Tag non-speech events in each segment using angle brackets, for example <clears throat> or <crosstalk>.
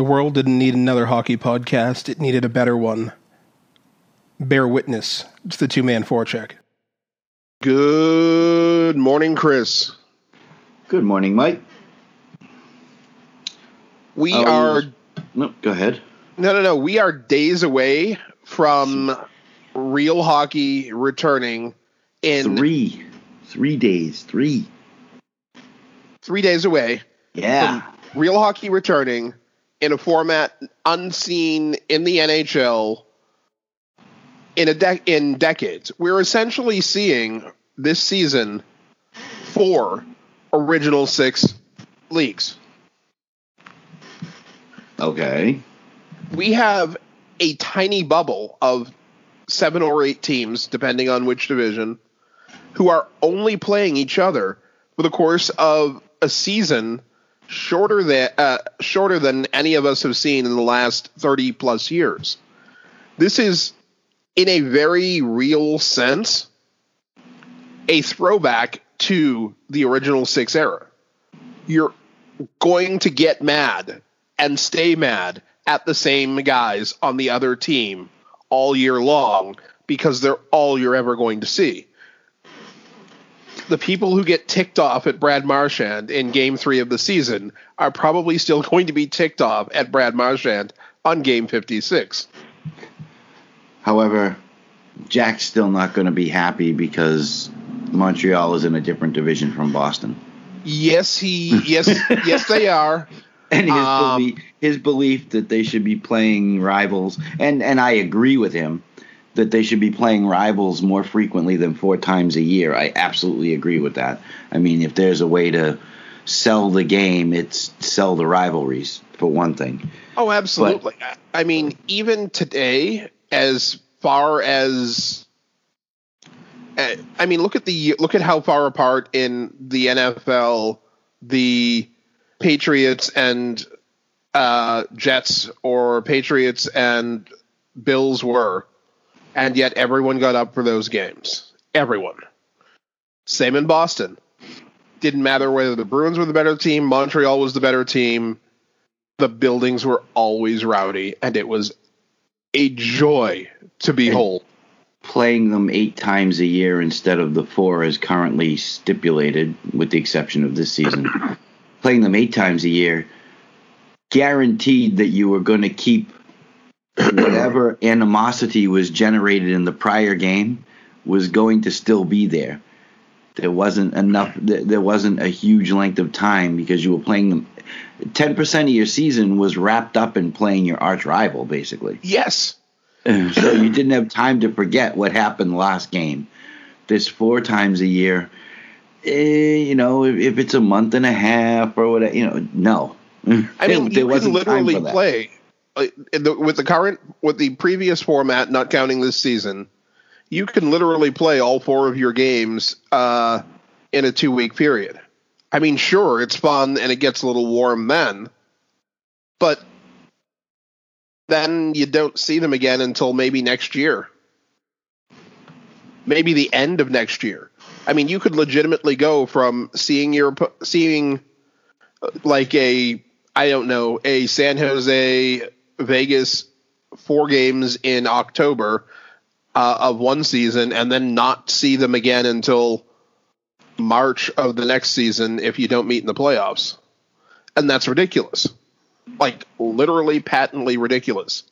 The world didn't need another hockey podcast, it needed a better one. Bear witness to the two man forecheck. Good morning, Chris. Good morning, Mike. We How are you? No, go ahead. no, no, no. We are days away from real hockey returning in Three, three days, three. three days away. Yeah. Real hockey returning in a format unseen in the NHL in a dec in decades. We're essentially seeing this season four original six leagues. Okay. we have a tiny bubble of seven or eight teams, depending on which division, who are only playing each other for the course of a season shorter than uh, shorter than any of us have seen in the last thirty plus years. This is, in a very real sense, a throwback to the original six era. You're going to get mad and stay mad at the same guys on the other team all year long because they're all you're ever going to see. The people who get ticked off at Brad Marchand in game three of the season are probably still going to be ticked off at Brad Marchand on game 56. However, Jack's still not going to be happy because Montreal is in a different division from Boston. Yes, he, yes, <laughs> yes, they are. And his Um, belief, his belief that they should be playing rivals, and and I agree with him that they should be playing rivals more frequently than four times a year. I absolutely agree with that. I mean, if there's a way to sell the game, it's sell the rivalries for one thing. Oh, absolutely. I mean, even today, as far as uh, I mean, look at the look at how far apart in the NFL the Patriots and uh, Jets or Patriots and Bills were, and yet everyone got up for those games. Everyone. Same in Boston. Didn't matter whether the Bruins were the better team, Montreal was the better team the buildings were always rowdy and it was a joy to behold. Playing them eight times a year instead of the four as currently stipulated, with the exception of this season. <clears throat> Playing them eight times a year guaranteed that you were going to keep whatever <clears throat> animosity was generated in the prior game was going to still be there. There wasn't enough. There wasn't a huge length of time because you were playing them. Ten percent of your season was wrapped up in playing your arch rival, basically. Yes. <clears throat> so you didn't have time to forget what happened last game. This four times a year. Eh, you know, if, if it's a month and a half or whatever, you know, no. <laughs> I mean, you can literally play the, with the current with the previous format not counting this season. You can literally play all four of your games uh, in a two week period. I mean, sure, it's fun and it gets a little warm then, but then you don't see them again until maybe next year. Maybe the end of next year. I mean, you could legitimately go from seeing your seeing uh, like a I don't know a San Jose Vegas four games in October uh, of one season, and then not see them again until March of the next season if you don't meet in the playoffs, and that's ridiculous. Like literally, patently ridiculous.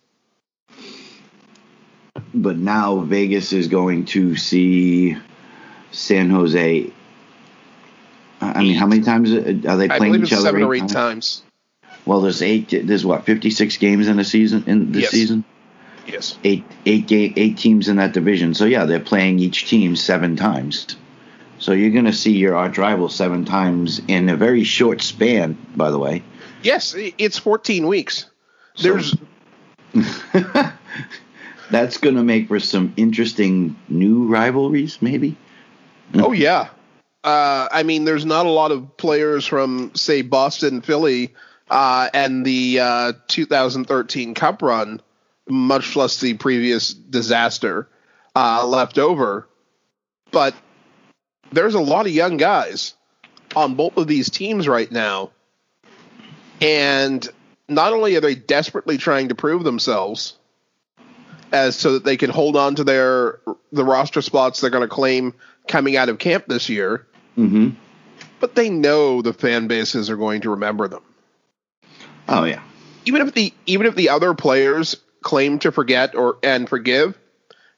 But now Vegas is going to see San Jose. I mean, how many times are they playing each it's other? seven or eight times? times. Well, there's eight. There's what? Fifty six games in a season in this Yes. season. Yes. Eight, eight, teams in that division. So yeah, they're playing each team seven times. So you're going to see your arch rival seven times in a very short span. By the way, Yes, it's 14 weeks. There's <laughs> that's going to make for some interesting new rivalries, maybe. Oh yeah. Uh, I mean, there's not a lot of players from say Boston, Philly, uh, and the uh, 2013 Cup run, much less the previous disaster uh, left over. But there's a lot of young guys on both of these teams right now, and not only are they desperately trying to prove themselves as so that they can hold on to their the roster spots they're going to claim coming out of camp this year, Mm-hmm. but they know the fan bases are going to remember them. Oh yeah. Even if the even if the other players claim to forget or and forgive,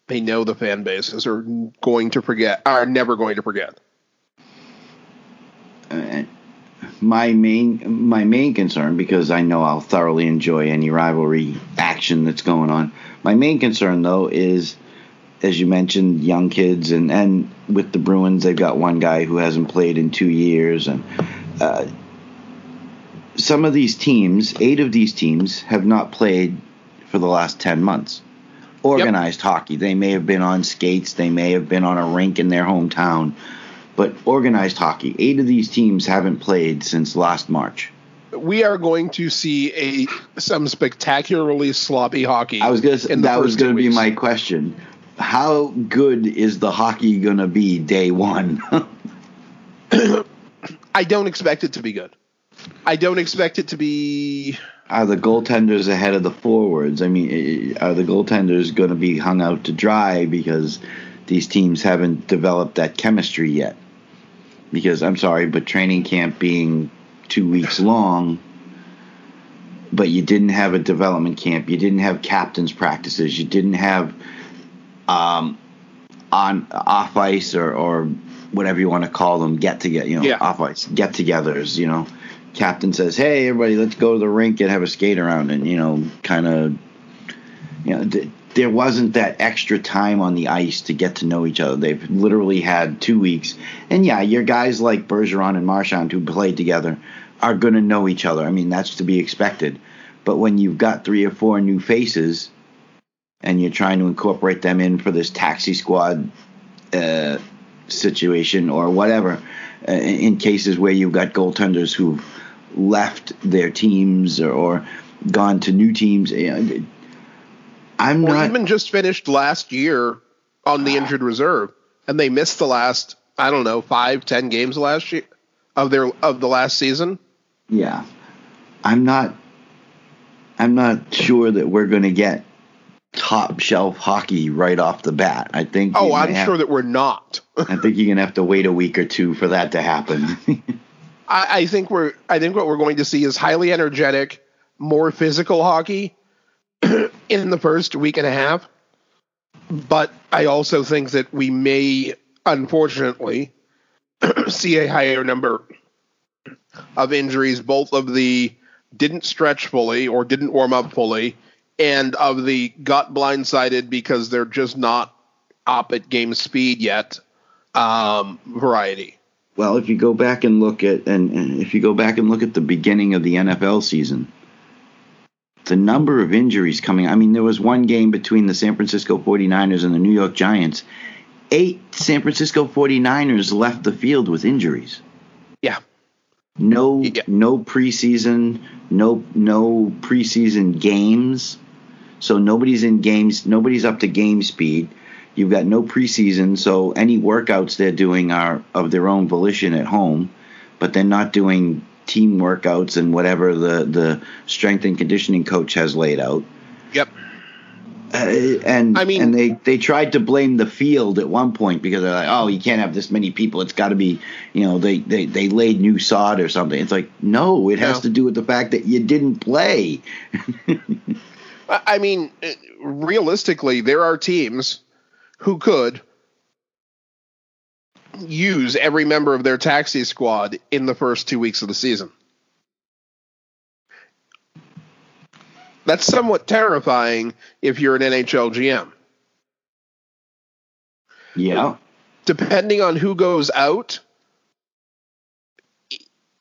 they know the fan bases are going to forget are never going to forget. Uh, my main my main concern because I know I'll thoroughly enjoy any rivalry action that's going on. My main concern though is as you mentioned young kids and and with the Bruins they've got one guy who hasn't played in 2 years and uh, some of these teams, 8 of these teams have not played for the last 10 months. Organized hockey. They may have been on skates, they may have been on a rink in their hometown but organized hockey. Eight of these teams haven't played since last March. We are going to see a some spectacularly sloppy hockey. I was gonna say, in the that was going to be weeks. my question. How good is the hockey going to be day one? <coughs> I don't expect it to be good. I don't expect it to be. are the goaltenders ahead of the forwards? I mean, are the goaltenders going to be hung out to dry because these teams haven't developed that chemistry yet? Because I'm sorry, but training camp being two weeks long, but you didn't have a development camp, you didn't have captains practices, you didn't have um, on off ice or, or whatever you want to call them, get together, you know, Yeah. off ice get togethers, you know. Captain says, "Hey, everybody, let's go to the rink and have a skate around," and you know, kind of, you know, th- there wasn't that extra time on the ice to get to know each other. They've literally had two weeks, and yeah, your guys like Bergeron and Marchand who played together are going to know each other. I mean, that's to be expected. But when you've got three or four new faces, and you're trying to incorporate them in for this taxi squad uh, situation or whatever, uh, in cases where you've got goaltenders who've left their teams or, or gone to new teams. I'm Or not. even just finished last year on the injured reserve, and they missed the last I don't know five ten games last year of their of the last season. yeah, I'm not. I'm not sure that we're going to get top shelf hockey right off the bat. I think. Oh, I'm have- sure that we're not. I think you're gonna have to wait a week or two for that to happen. <laughs> I, I think we're I think what we're going to see is highly energetic, more physical hockey <clears throat> in the first week and a half. But I also think that we may, unfortunately, <clears throat> see a higher number of injuries, both of the didn't stretch fully or didn't warm up fully, and of the got blindsided because they're just not up at game speed yet. Um, variety. Well, if you go back and look at and, and if you go back and look at the beginning of the NFL season, the number of injuries coming, I mean there was one game between the San Francisco 49ers and the New York Giants. Eight San Francisco 49ers left the field with injuries. Yeah. No Yeah. no preseason, no no preseason games. So nobody's in games, nobody's up to game speed. You've got no preseason, so any workouts they're doing are of their own volition at home, but they're not doing team workouts and whatever the, the strength and conditioning coach has laid out. Yep. Uh, and I mean- and they, they tried to blame the field at one point because they're like, oh, you can't have this many people. It's got to be, you know, they, they, they laid new sod or something. It's like, no, it has No. to do with the fact that you didn't play. <laughs> I mean, realistically, there are teams who could use every member of their taxi squad in the first two weeks of the season. That's somewhat terrifying if you're an NHL GM. Yeah. Depending on who goes out,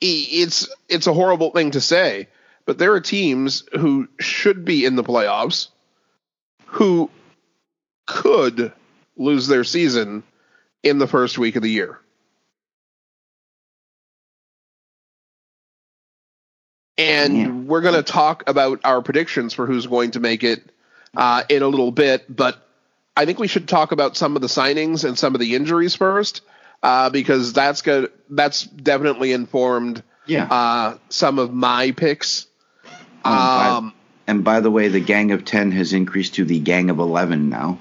it's it's a horrible thing to say, but there are teams who should be in the playoffs who could lose their season in the first week of the year. And Yeah. we're going to talk about our predictions for who's going to make it uh, in a little bit, but I think we should talk about some of the signings and some of the injuries first, uh, because that's good. That's definitely informed Yeah. uh, some of my picks by- Um, and by the way, the gang of 10 has increased to the gang of 11 now.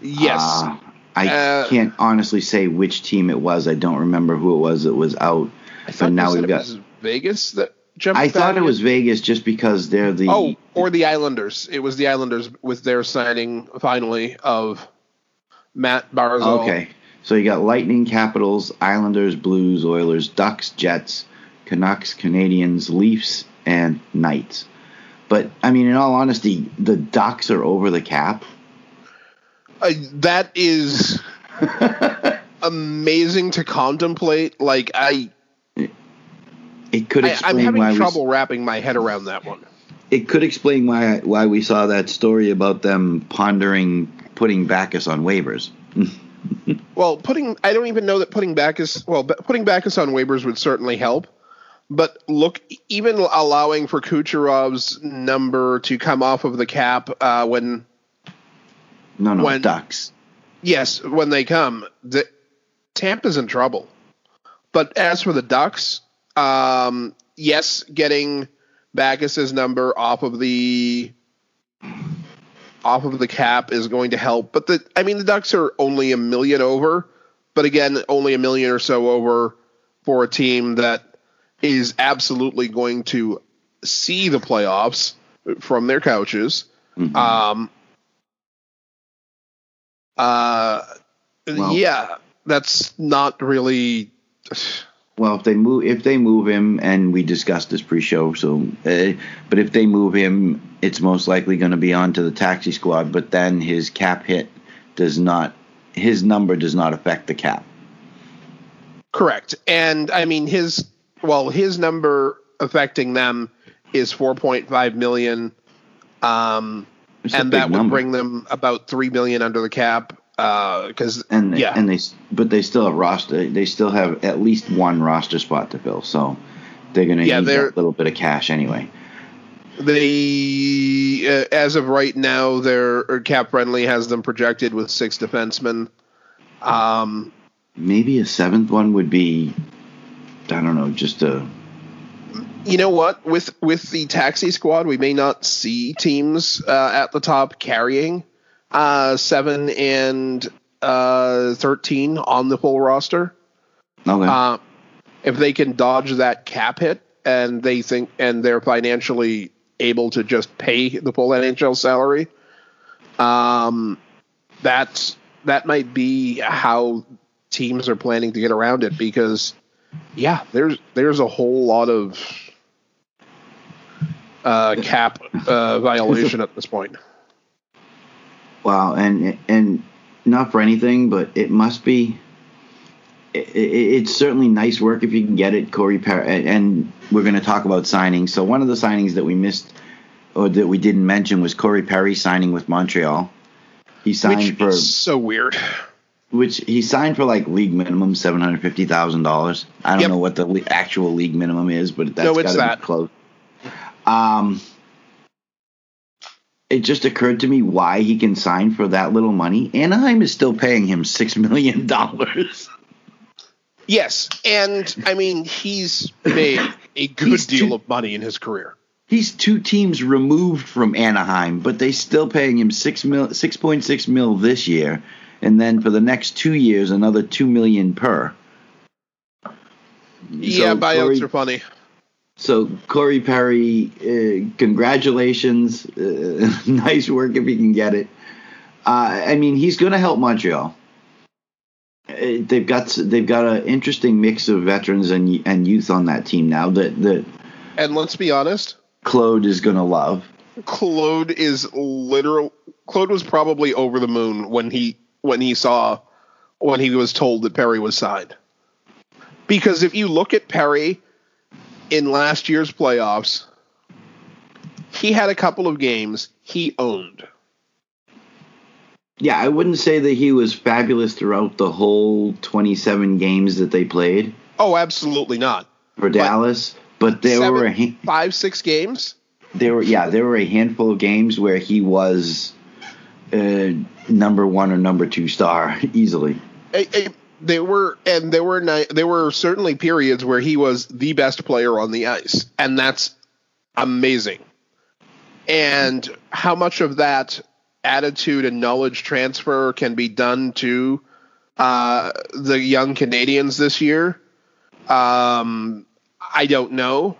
Yes. Uh, I Uh, can't honestly say which team it was. I don't remember who it was that was out. I But thought now we've it got. was Vegas that jumped. I thought it was? Vegas just because they're the. Oh, or the Islanders. It was the Islanders with their signing finally of Matt Barzal. Okay. So you got Lightning, Capitals, Islanders, Blues, Oilers, Ducks, Jets, Canucks, Canadiens, Leafs, and Knights. But I mean, in all honesty, the Ducks are over the cap. Uh, that is <laughs> amazing to contemplate. Like I, It could I explain I'm having why we- trouble wrapping my head around that one. it could explain why why we saw that story about them pondering putting Backes on waivers. <laughs> Well, putting I don't even know that putting Backes well, putting Backes on waivers would certainly help. But look, even allowing for Kucherov's number to come off of the cap uh, when No, no, When- Ducks. yes, when they come, the, Tampa's in trouble. But as for the Ducks, um, yes, getting Backes's number off of the off of the cap is going to help. But the I mean the Ducks are only a million over, but again, only a million or so over for a team that is absolutely going to see the playoffs from their couches. Mhm. Um, uh, Well- yeah, that's not really. Well, if they move, if they move him, and we discussed this pre-show, so, uh, but if they move him, it's most likely going to be onto the taxi squad. But then his cap hit does not, his number does not affect the cap. Correct. And I mean his well, his number affecting them is 4.5 million um It's and that would number. bring them about 3 million under the cap uh cuz and yeah. and they, but they still have roster. They still have at least one roster spot to fill, so they're going to Yeah, need that little bit of cash anyway. they uh, as of right now their cap friendly has them projected with six defensemen. Um Maybe a seventh one would be, I don't know, just a you know what? With with the taxi squad, we may not see teams uh, at the top carrying uh, seven and uh, thirteen on the full roster. okay. Uh, if they can dodge that cap hit and they think and they're financially able to just pay the full NHL salary, um, that's that might be how teams are planning to get around it because yeah, there's there's a whole lot of uh, cap uh, violation at this point. Wow, and and not for anything, but it must be. It, it, it's certainly nice work if you can get it, Corey. Par- and, we're going to talk about signings. So one of the signings that we missed or that we didn't mention was Corey Perry signing with Montreal. He signed Which for is so weird. which he signed for like league minimum seven hundred fifty thousand dollars. I don't Yep. know what the le- actual league minimum is, but that's No, it's gotta that. be close. Um, it just occurred to me why he can sign for that little money. Anaheim is still paying him six <laughs> million dollars. Yes, and I mean he's made a <laughs> good deal of money in his career. He's two teams removed from Anaheim, but they're still paying him six mil, six point six mil this year, and then for the next two years another two million per. yeah, So buyouts Corey- are funny. So Corey Perry, uh, congratulations, uh, <laughs> nice work if he can get it. Uh, I mean, he's going to help Montreal. Uh, they've got they've got an interesting mix of veterans and and youth on that team now that that And let's be honest, Claude is going to love. Claude is literal. Claude was probably over the moon when he when he saw when he was told that Perry was signed. Because if you look at Perry in last year's playoffs, he had a couple of games he owned. Yeah, I wouldn't say that he was fabulous throughout the whole 27 games that they played Oh, absolutely not. for Dallas, but there Seven- were a ha- Five, six games. there were yeah there were a handful of games where he was uh, number one or number two star <laughs> easily. There were, and there were ni- there were certainly periods where he was the best player on the ice, and that's amazing. And how much of that attitude and knowledge transfer can be done to uh, the young Canadiens this year? Um, I don't know.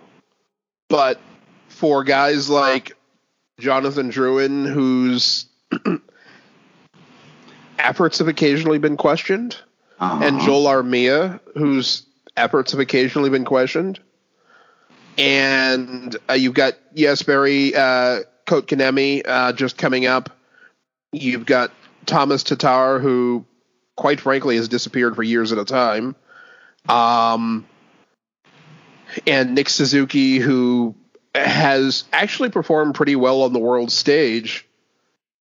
But for guys like Jonathan Drouin, whose <clears throat> efforts have occasionally been questioned, Uh-huh. and Joel Armia, whose efforts have occasionally been questioned. And uh, you've got yes, Barry uh, Kotkaniemi uh, just coming up. You've got Thomas Tatar, who, quite frankly, has disappeared for years at a time. Um, and Nick Suzuki, who has actually performed pretty well on the world stage.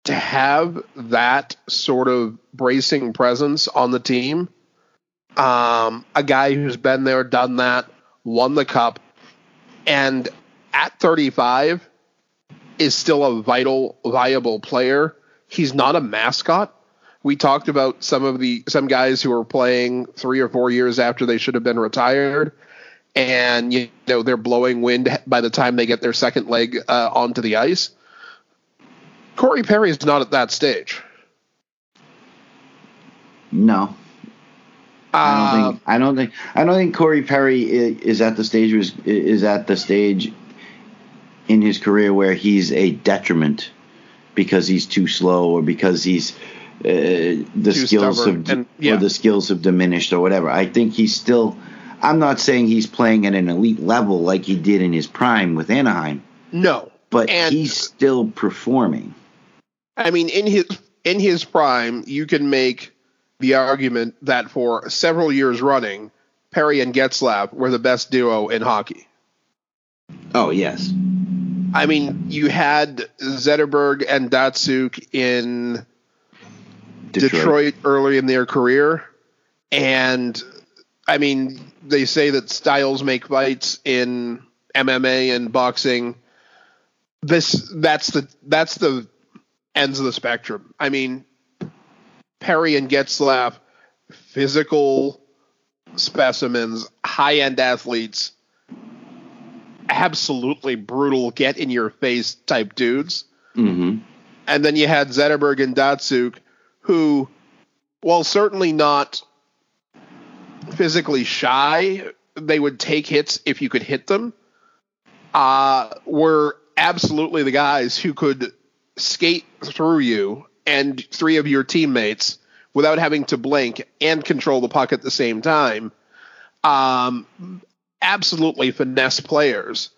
To have that sort of bracing presence on the team, um, a guy who's been there, done that, won the cup, and at 35 is still a vital, viable player. He's not a mascot. We talked about some of the some guys who are playing three or four years after they should have been retired, and you know they're blowing wind by the time they get their second leg uh, onto the ice. Corey Perry is not at that stage. No, I don't Uh, think. I don't think. I don't think Corey Perry is at the stage was is at the stage in his career where he's a detriment because he's too slow or because he's uh, the skills stubborn have and- yeah. or the skills have diminished or whatever. I think he's still. I'm not saying he's playing at an elite level like he did in his prime with Anaheim, no, but And- he's still performing. I mean, in his in his prime, you can make the argument that for several years running, Perry and Getzlaf were the best duo in hockey. Oh yes, I mean, you had Zetterberg and Datsyuk in Detroit. Detroit. early in their career, and I mean, they say that styles make fights in MMA and boxing. This that's the that's the ends of the spectrum. I mean, Perry and Getzlaf, physical specimens, high end athletes, absolutely brutal, get in your face type dudes. hmm And then you had Zetterberg and Datsyuk, who, while certainly not physically shy, they would take hits if you could hit them. Uh, were absolutely the guys who could skate through you and three of your teammates without having to blink and control the puck at the same time. Um, absolutely finesse players.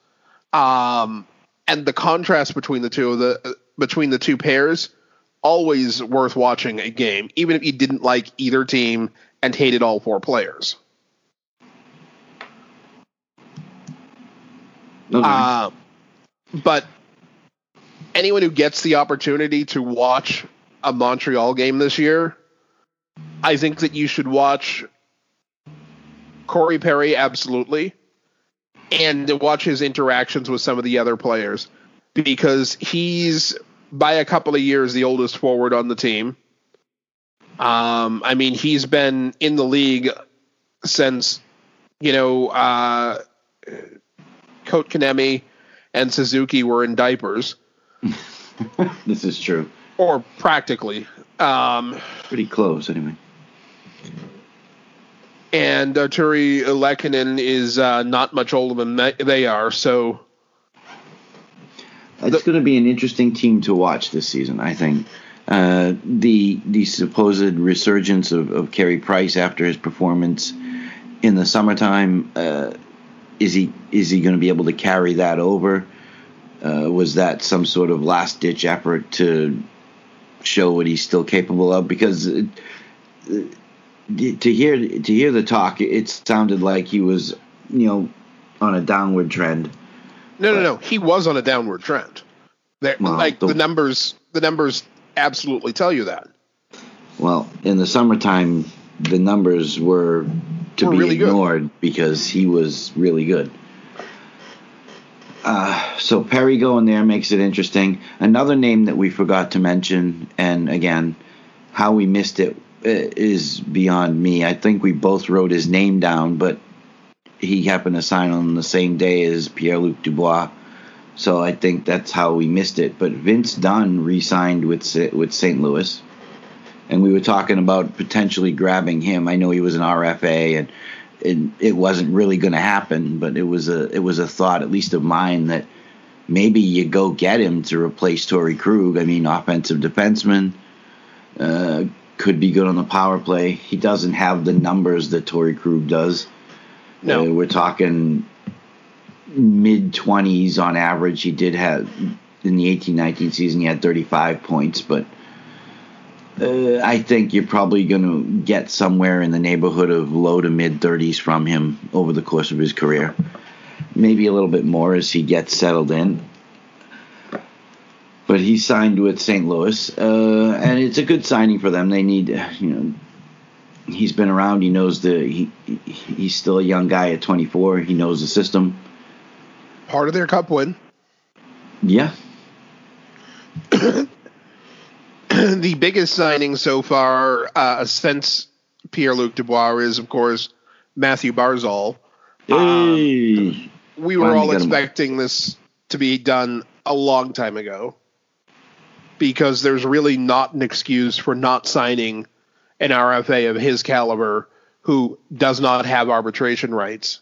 Um, and the contrast between the two of the between the two pairs always worth watching a game, even if you didn't like either team and hated all four players. Okay. Uh, but anyone who gets the opportunity to watch a Montreal game this year, I think that you should watch Corey Perry absolutely, and watch his interactions with some of the other players because he's by a couple of years the oldest forward on the team. Um, I mean, he's been in the league since you know uh, Kotkaniemi and Suzuki were in diapers, <laughs> this is true. or practically. Um, Pretty close, anyway. and uh, Turi Lehkonen is uh, not much older than they- are, so It's going to be an interesting team to watch this season. I think uh, the the supposed resurgence of, of Carey Price after his performance in the summertime uh, is he is he going to be able to carry that over? Uh, was that some sort of last ditch effort to show what he's still capable of? Because uh, to hear to hear the talk, it sounded like he was you know on a downward trend. no, no, no. He was on a downward trend. There, Wow, like the- the numbers, the numbers absolutely tell you that. Well, in the summertime, the numbers were to Were be really good. ignored because he was really good. Uh, so Perry going there makes it interesting. Another name that we forgot to mention, and again, how we missed it uh, beyond me. I think we both wrote his name down, but he happened to sign on the same day as Pierre Luc Dubois, So I think that's how we missed it. But Vince Dunn re-signed with with St. Louis, and we were talking about potentially grabbing him. I know he was an RFA, and it, it wasn't really going to happen, but it was a it was a thought, at least of mine, that maybe you go get him to replace Torey Krug. I mean, offensive defenseman. Uh, could be good on the power play. He doesn't have the numbers that Torey Krug does. No, uh, we're talking mid 20s on average. He did have in the 18-19 season he had 35 points, but uh, I think you're probably going to get somewhere in the neighborhood of low to mid 30s from him over the course of his career. Maybe a little bit more as he gets settled in. But he signed with St. Louis, uh, and it's a good signing for them. They need, you know, he's been around. He knows the he he's still a young guy at 24. He knows the system. Part of their cup win. Yeah. <coughs> <clears throat> the biggest signing so far uh, since Pierre Luc Dubois is, of course, Mathew Barzal. Hey. Um, we were all expecting this to be done a long time ago because there's really not an excuse for not signing an RFA of his caliber who does not have arbitration rights.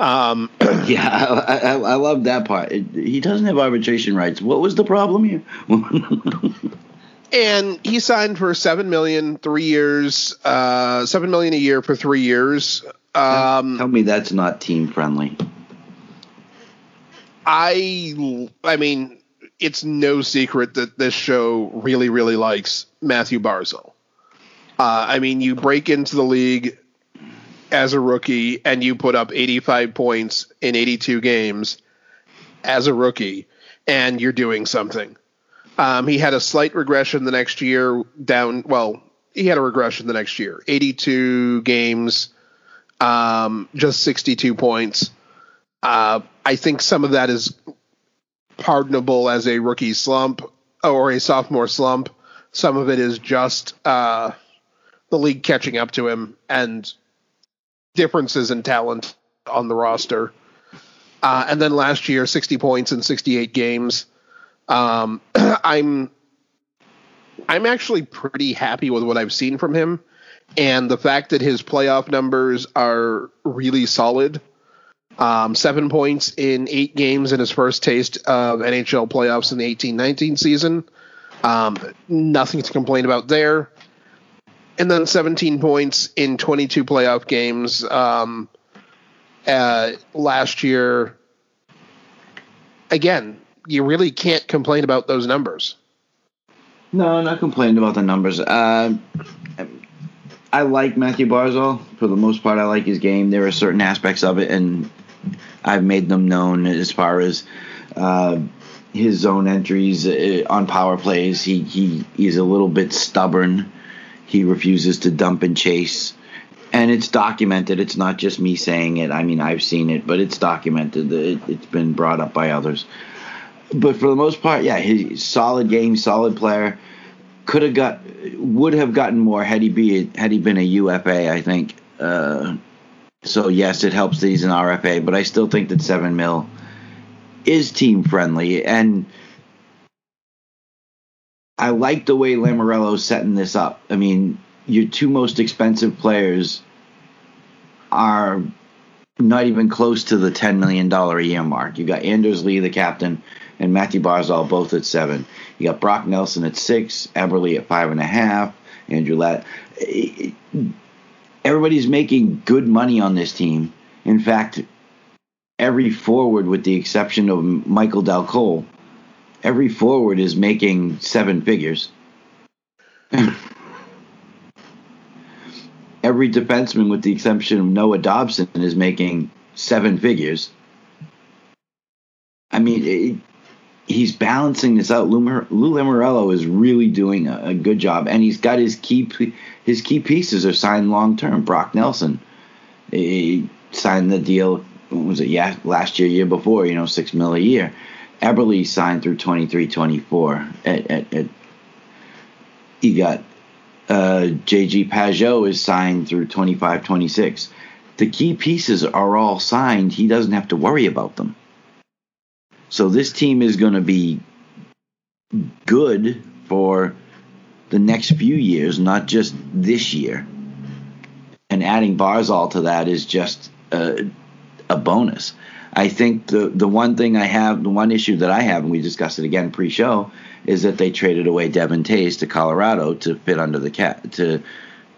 Um, <clears throat> yeah, I, I, I, love that part. He doesn't have arbitration rights. What was the problem here? <laughs> and he signed for seven million, three years, uh, seven million a year for three years. Um, Tell me that's not team friendly. I, I mean, it's no secret that this show really, really likes Mathew Barzal. Uh, I mean, you break into the league as a rookie and you put up 85 points in 82 games as a rookie, and you're doing something. Um, he had a slight regression the next year, down. Well, he had a regression the next year. 82 games, um, just 62 points. Uh, I think some of that is pardonable as a rookie slump or a sophomore slump. Some of it is just uh, the league catching up to him and differences in talent on the roster. Uh, and then last year, 60 points in 68 games. Um, <clears throat> I'm I'm actually pretty happy with what I've seen from him, and the fact that his playoff numbers are really solid. Um, seven points in eight games in his first taste of NHL playoffs in the 18-19 season. Um, nothing to complain about there and then 17 points in 22 playoff games um, uh, last year. Again, you really can't complain about those numbers. No, not complaining about the numbers. Uh, I like Mathew Barzal for the most part. I like his game. There are certain aspects of it, and I've made them known as far as uh, his zone entries uh, on power plays. He he he's a little bit stubborn he refuses to dump and chase. And it's documented. It's not just me saying it. I mean, I've seen it, but it's documented. It, it's been brought up by others. But for the most part, yeah, he's solid game, solid player. Could have got, would have gotten more had he be had he been a UFA. I think. Uh, so yes, it helps that he's an RFA, but I still think that seven mil is team friendly and I like the way Lamoriello's setting this up. I mean, your two most expensive players are not even close to the $10 million a year mark. You got Anders Lee, the captain, and Mathew Barzal both at seven. You got Brock Nelson at six, Eberle at five and a half, Andrew Ladd. Everybody's making good money on this team. In fact, every forward, with the exception of Michael Dal Colle, every forward is making seven figures. <laughs> every defenseman, with the exception of Noah Dobson, is making seven figures. I mean, it, he's balancing this out. Lou, Lou Lamoriello is really doing a, a, good job, and he's got his key his key pieces are signed long term. Brock Nelson, he signed the deal. was it? Yeah, last year, year before. You know, six mil a year. Eberle signed through 23 24. At, at, at, you got uh, JG Pageau is signed through 25 26. The key pieces are all signed. He doesn't have to worry about them. So this team is going to be good for the next few years, not just this year. And adding Barzal to that is just a, a bonus. I think the the one thing I have, the one issue that I have, and we discussed it again pre-show, is that they traded away Devon Toews to Colorado to fit under the cap to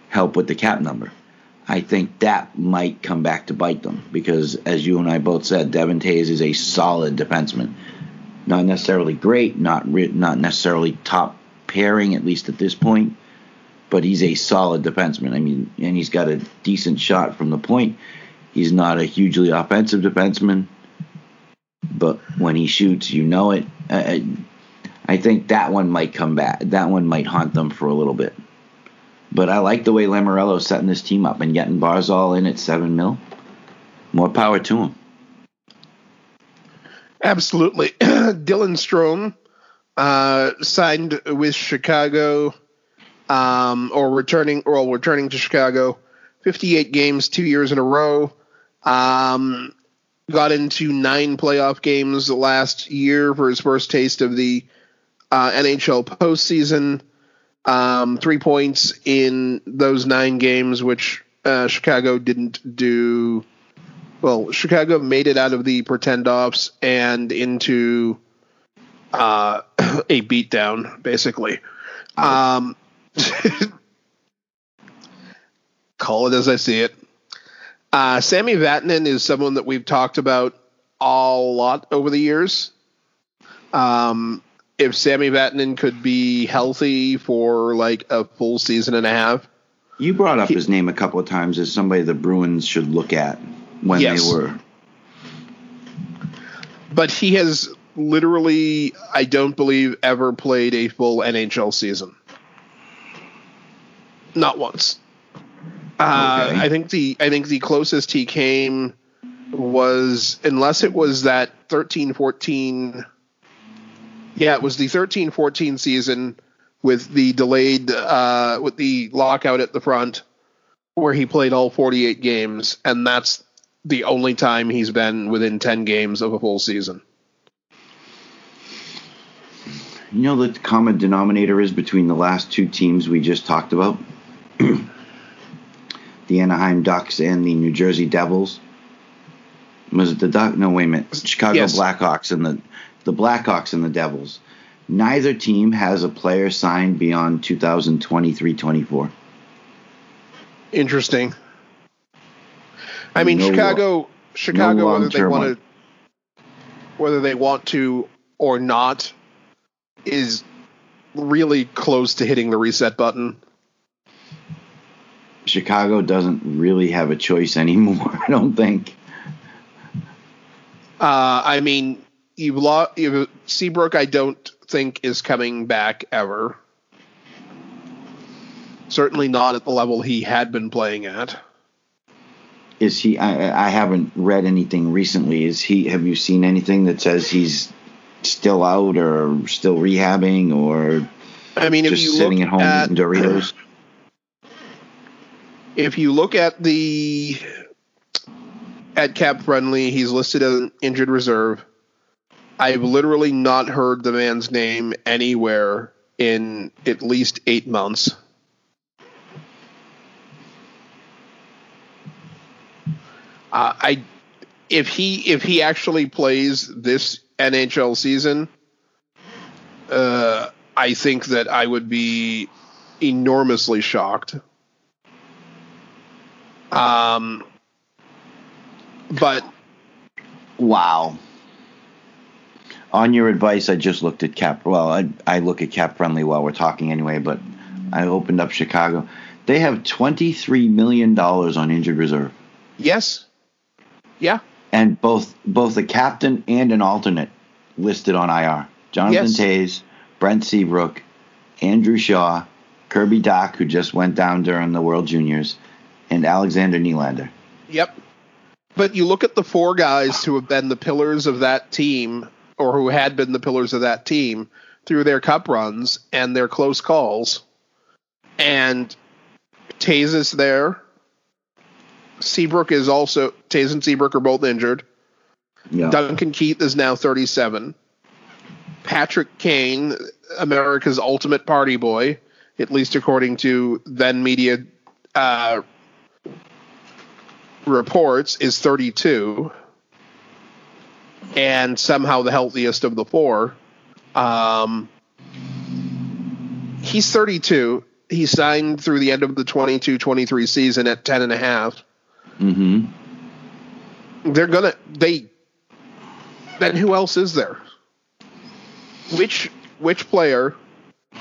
help with the cap number. I think that might come back to bite them because, as you and I both said, Devon Toews is a solid defenseman. Not necessarily great, not re- not necessarily top pairing at least at this point, but he's a solid defenseman. I mean, and he's got a decent shot from the point. He's not a hugely offensive defenseman, but when he shoots, you know it. I, I think that one might come back. That one might haunt them for a little bit. But I like the way Lamoriello's setting this team up and getting Barzal in at seven mil. More power to him. Absolutely. <clears throat> Dylan Strome uh, signed with Chicago, um, or returning, or returning to Chicago. 58 games, two years in a row. Um, got into nine playoff games last year for his first taste of the uh, NHL postseason um, three points in those nine games, which uh, Chicago didn't do. Well, Chicago made it out of the pretend offs and into uh, <clears throat> a beatdown, basically. Um, <laughs> call it as I see it. Uh, Sami Vatanen is someone that we've talked about a lot over the years. Um, if Sami Vatanen could be healthy for like a full season and a half. You brought up he, his name a couple of times as somebody the Bruins should look at when yes. they were. But he has literally, I don't believe, ever played a full NHL season. Not once. Uh, okay. I think the I think the closest he came was unless it was that 13 14 yeah, it was the 13-14 season with the delayed uh, with the lockout at the front where he played all 48 games and that's the only time he's been within 10 games of a full season. You know the common denominator is between the last two teams we just talked about? <clears throat> the Anaheim Ducks and the New Jersey Devils. Was it the Duck? No, wait a minute. Chicago yes. Blackhawks and the the Blackhawks and the Devils. Neither team has a player signed beyond 2023-24. Interesting. I mean, no, Chicago, Chicago, no whether they want to, whether they want to or not, is really close to hitting the reset button. Chicago doesn't really have a choice <laughs> anymore. I don't think. Uh, I mean, you've lost you Seabrook. I don't think is coming back ever. Certainly not at the level he had been playing at. Is he? I, I haven't read anything recently. Is he? Have you seen anything that says he's still out or still rehabbing or? I mean, just if you sitting at home at, eating Doritos. If you look at the at cap friendly, he's listed as an injured reserve. I've literally not heard the man's name anywhere in at least eight months. Uh, I if he if he actually plays this NHL season, uh, I think that I would be enormously shocked. Um, but wow on your advice, I just looked at Cap. Well, I, I look at Cap Friendly while we're talking anyway, but I opened up Chicago. They have twenty three million dollars on injured reserve. Yes. Yeah. And both both a captain and an alternate listed on IR. Jonathan yes. Toews, Brent Seabrook, Andrew Shaw, Kirby Dach, who just went down during the World Juniors, and Alexander Nylander. Yep. But you look at the four guys who have been the pillars of that team or who had been the pillars of that team through their cup runs and their close calls. And Toews is there. Seabrook is also Toews and Seabrook are both injured. Yeah. Duncan Keith is now 37. Patrick Kane, America's ultimate party boy, at least according to then media uh, reports, is 32. And somehow the healthiest of the four. Um, he's 32. He signed through the end of the 22 23 season at 10 and a half. Mm-hmm. They're gonna they then who else is there? Which which player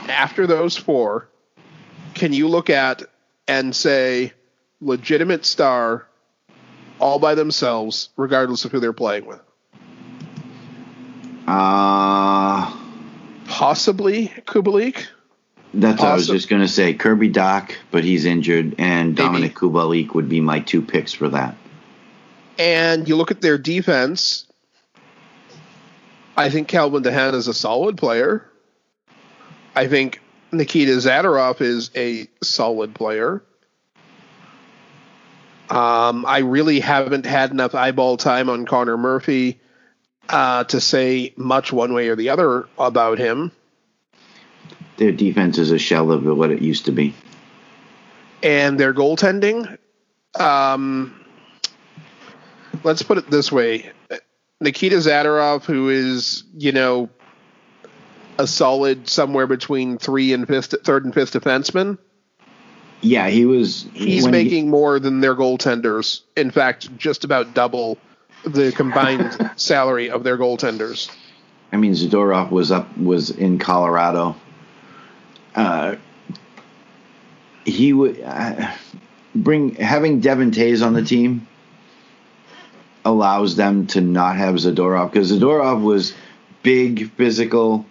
after those four can you look at and say legitimate star all by themselves, regardless of who they're playing with? Uh, Possibly Kubalik. that's what I was just going to say. Kirby Dach, but he's injured, and Maybe. Dominik Kubalik would be my two picks for that. And you look at their defense. I think Calvin de Haan is a solid player. I think Nikita Zadorov is a solid player. Um, I really haven't had enough eyeball time on Connor Murphy uh, to say much one way or the other about him. Their defense is a shell of what it used to be. and their goaltending. Um, let's put it this way: Nikita Zadorov, who is you know a solid somewhere between three and fifth, third and fifth defenseman, Yeah, he was. he's when he- making more than their goaltenders. In fact, just about double the combined <laughs> salary of their goaltenders. I mean, Zadorov was up was in Colorado. Uh, he would uh, bring having Devon Toews on the team allows them to not have Zadorov because Zadorov was big, physical,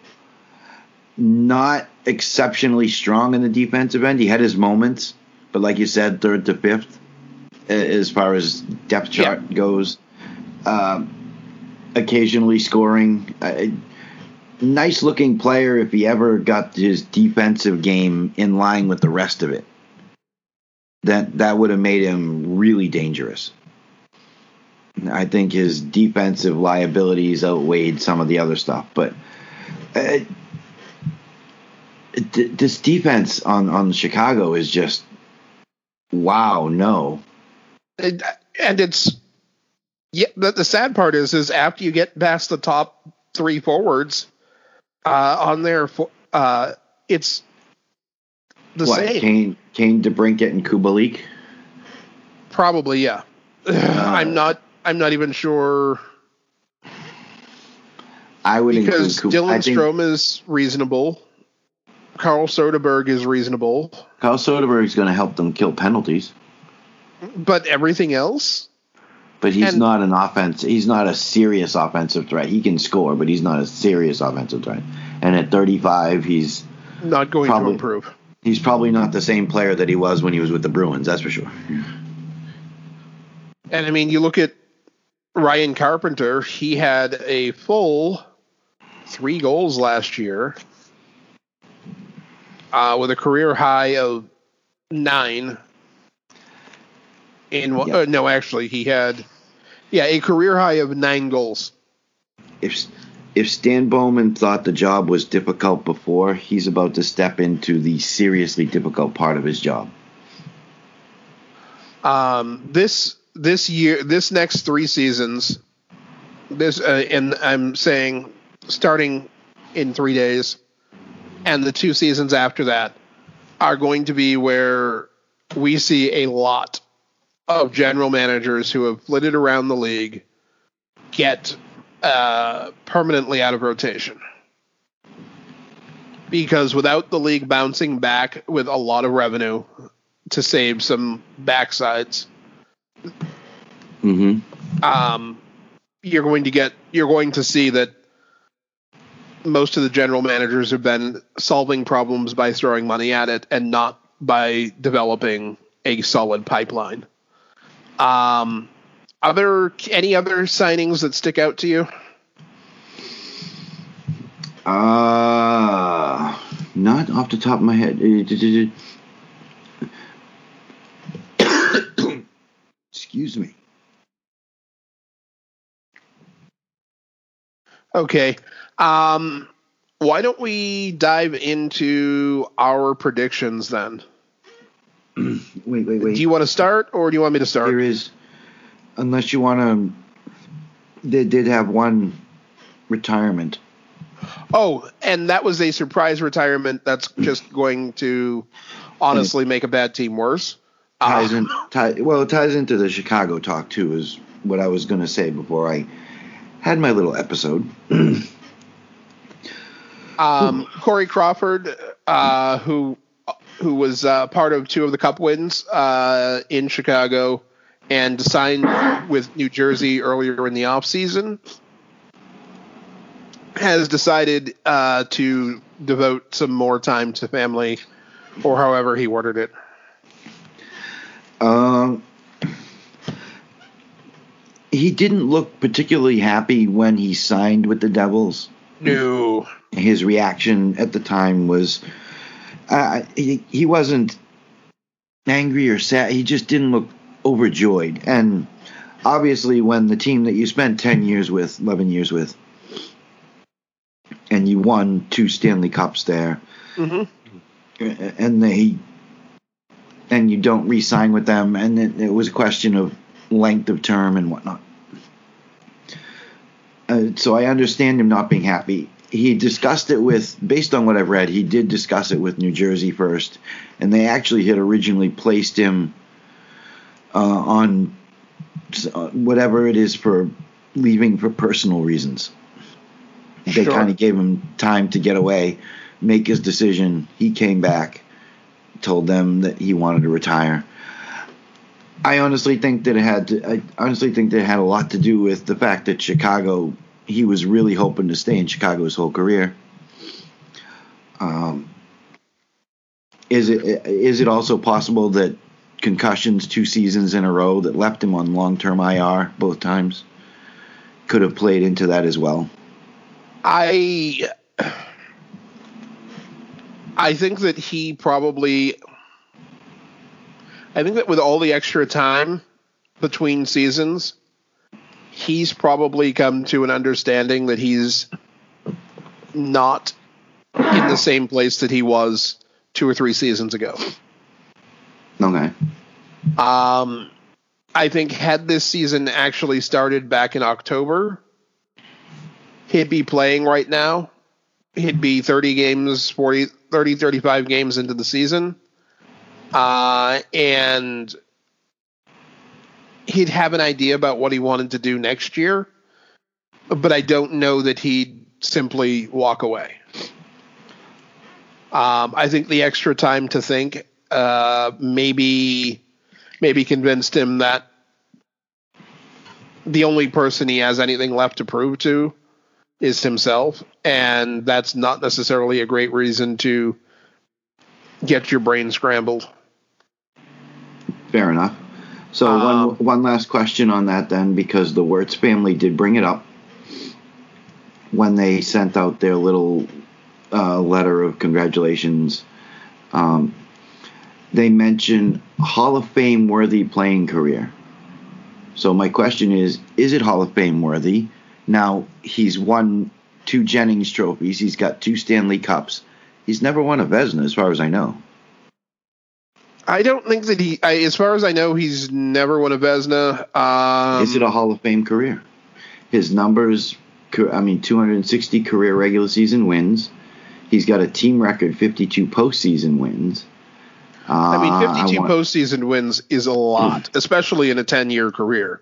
not exceptionally strong in the defensive end. He had his moments, but like you said, third to fifth as far as depth chart goes. Um, occasionally scoring. Uh, nice looking player if he ever got his defensive game in line with the rest of it. That that would have made him really dangerous. I think his defensive liabilities outweighed some of the other stuff, but uh, d- this defense on on Chicago is just wow. No, And, and it's yeah. The, the sad part is, is after you get past the top three forwards uh, on there, uh, it's the what same. Kane Kane DeBrincat and Kubalik. Probably, yeah. <sighs> I'm not. I'm not even sure I would because include Kub- Dylan think Strome is reasonable. Carl Soderberg is reasonable, Carl Soderberg is going to help them kill penalties, but everything else, but he's And- not an offense. He's not a serious offensive threat. He can score, but he's not a serious offensive threat. And at 35, he's not going Probably. to improve. he's probably not the same player that he was when he was with the Bruins. That's for sure. And I mean, you look at Ryan Carpenter. He had a full three goals last year, uh, with a career high of nine. In Yeah. uh, no, actually, he had yeah a career high of nine goals. If if Stan Bowman thought the job was difficult before, he's about to step into the seriously difficult part of his job. Um, this this year, this next three seasons, this uh, and I'm saying starting in three days, and the two seasons after that are going to be where we see a lot of general managers who have flitted around the league get uh, permanently out of rotation. Because without the league bouncing back with a lot of revenue to save some backsides, Mm-hmm. um, you're going to get you're going to see that most of the general managers have been solving problems by throwing money at it and not by developing a solid pipeline. Um, other any other signings that stick out to you? Uh, not off the top of my head. <coughs> Excuse me. Okay. Um, why don't we dive into our predictions then? <clears throat> Wait, wait, wait. Do you want to start, or do you want me to start? there is, unless you want to. They did have one retirement. Oh, and that was a surprise retirement. That's <clears throat> just going to honestly make a bad team worse. Ties Uh, in, tie, well, it ties into the Chicago talk too. Is what I was going to say before I had my little episode. <clears throat> um, Corey Crawford, uh, who who was uh, part of two of the Cup wins uh, in Chicago and signed with New Jersey earlier in the offseason, has decided uh, to devote some more time to family, or however he ordered it. Um, he didn't look particularly happy when he signed with the Devils. No. His reaction at the time was, uh, he, he wasn't angry or sad. He just didn't look overjoyed. And obviously, when the team that you spent 10 years with, 11 years with, and you won two Stanley Cups there, hmm and they and you don't re-sign with them, and it, it was a question of length of term and whatnot. Uh, so I understand him not being happy. He discussed it with, based on what I've read, he did discuss it with New Jersey first, and they actually had originally placed him uh, on uh, whatever it is for leaving for personal reasons. They Sure. kind of gave him time to get away, make his decision. He came back, told them that he wanted to retire. I honestly think that it had to. I honestly think that it had a lot to do with the fact that Chicago. He was really hoping to stay in Chicago his whole career. Um, is it is it also possible that concussions two seasons in a row that left him on long term IR both times could have played into that as well? I I think that he probably I think that with all the extra time between seasons, he's probably come to an understanding that he's not in the same place that he was two or three seasons ago. Okay. Um, I think had this season actually started back in October, he'd be playing right now. He'd be 30 games, 40, 30, 35 games into the season. Uh, and he'd have an idea about what he wanted to do next year. But I don't know that he'd simply walk away. Um, I think the extra time to think uh, maybe maybe convinced him that the only person he has anything left to prove to is himself, and that's not necessarily a great reason to get your brain scrambled. Fair enough. So Um, one one last question on that then, because the Wirtz family did bring it up when they sent out their little uh, letter of congratulations. Um, they mentioned Hall of Fame worthy playing career. So my question is: Is it Hall of Fame worthy? Now he's won two Jennings trophies. He's got two Stanley Cups. He's never won a Vezina, as far as I know. I don't think that he, I, as far as I know, he's never won a Vezina. Um, Is it a Hall of Fame career? His numbers, I mean, 260 career regular season wins. He's got a team record 52 postseason wins. Uh, I mean, 52 want- postseason wins is a lot, especially in a 10 year career.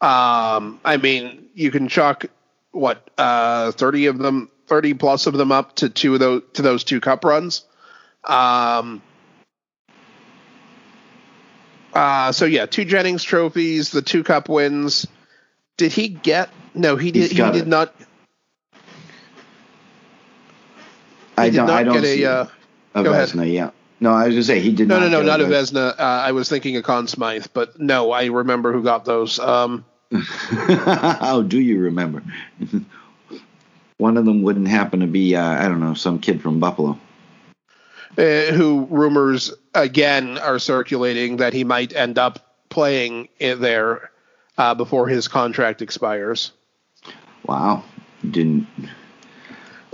Um, I mean, you can chalk what uh, 30 of them, 30 plus of them up to two of those to those two cup runs. Um, uh, so yeah, two Jennings trophies, the two cup wins. Did he get? No, he did. He did it. not. I did don't, not I don't get a, see uh, a. Vezina, yeah. No, I was to say he did No, not. no, no, not a Vezina. Uh, I was thinking of Conn Smythe, but no, I remember who got those. Um, <laughs> How do you remember? <laughs> One of them wouldn't happen to be, uh, I don't know, some kid from Buffalo. Uh, who rumors again are circulating that he might end up playing in there uh, before his contract expires. Wow. didn't.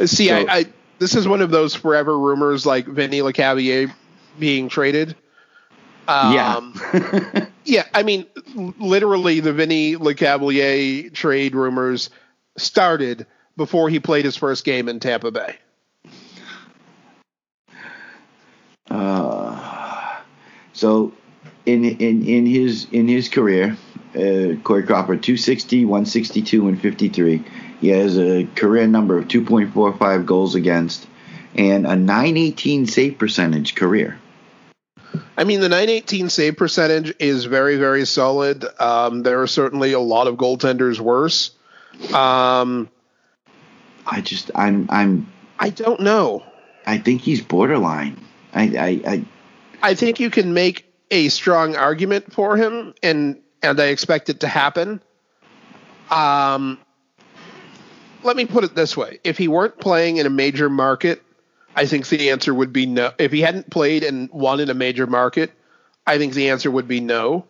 See, So- I, I this is one of those forever rumors like Vinny Lecavalier being traded. Um, yeah. <laughs> Yeah, I mean, literally, the Vinny LeCavalier trade rumors started before he played his first game in Tampa Bay. Uh, so in in in his in his career, uh, Corey Crawford 260, 162, and 53. He has a career number of 2.45 goals against and a 918 save percentage career. I mean, the 918 save percentage is very, very solid. Um, there are certainly a lot of goaltenders worse. Um, I just I'm I'm I don't know. I think he's borderline. I I, I I think you can make a strong argument for him, and and I expect it to happen. Um, let me put it this way: if he weren't playing in a major market, I think the answer would be no. If he hadn't played and won in a major market, I think the answer would be no.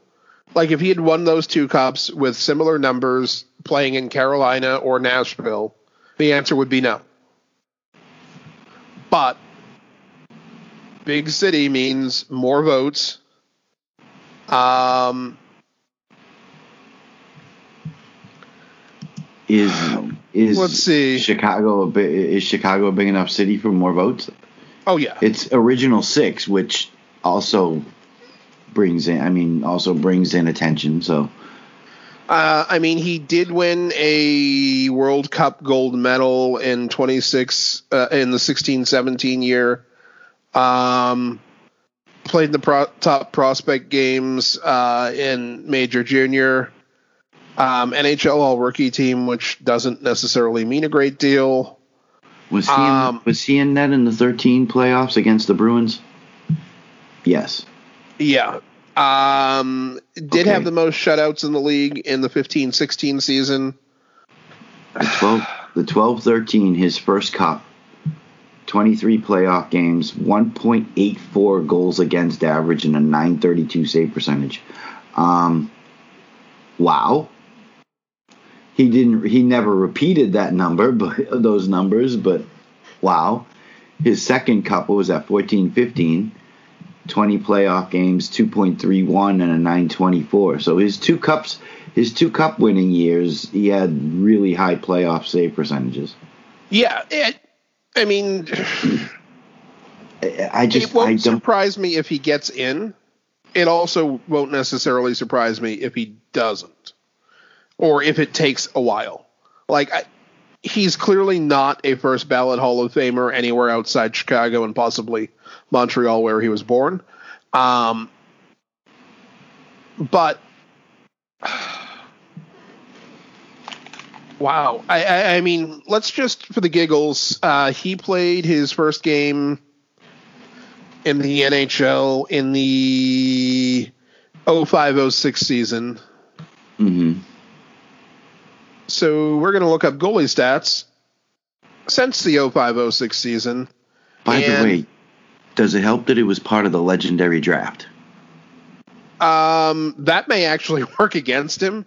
Like if he had won those two cups with similar numbers playing in Carolina or Nashville, the answer would be no. But big city means more votes. Um, is <sighs> is Let's see. Chicago a is Chicago a big enough city for more votes? oh yeah, It's original six, which also brings in. I mean, also brings in attention. So uh, I mean he did win a World Cup gold medal in 26 uh, in the 16-17 year. Um, played the pro- top prospect games uh, in Major Junior. Um, NHL All Rookie Team, which doesn't necessarily mean a great deal. was he Um, in, was he in that in the thirteen playoffs against the Bruins? Yes. Yeah. Um, did Okay. have the most shutouts in the league in the 15-16 season. The 12, the 12 13, his first cup, 23 playoff games, 1.84 goals against average, and a 932 save percentage. Um, wow. He didn't. He never repeated that number, <laughs> but those numbers. But wow, his second cup was at 14 15, 20 playoff games, 2.31 and a 924. So his two cups, his two cup winning years, he had really high playoff save percentages. Yeah, I mean, I, just it won't I surprise me if he gets in. It also won't necessarily surprise me if he doesn't, or if it takes a while. Like I, he's clearly not a first ballot Hall of Famer anywhere outside Chicago and possibly Montreal, where he was born. Um, but wow, I, I, I mean, let's just for the giggles. Uh, he played his first game in the NHL in the 0506 season. Mm-hmm. So we're going to look up goalie stats since the 0506 season. By And- the way, does it help that it was part of the legendary draft? Um, that may actually <laughs> work against him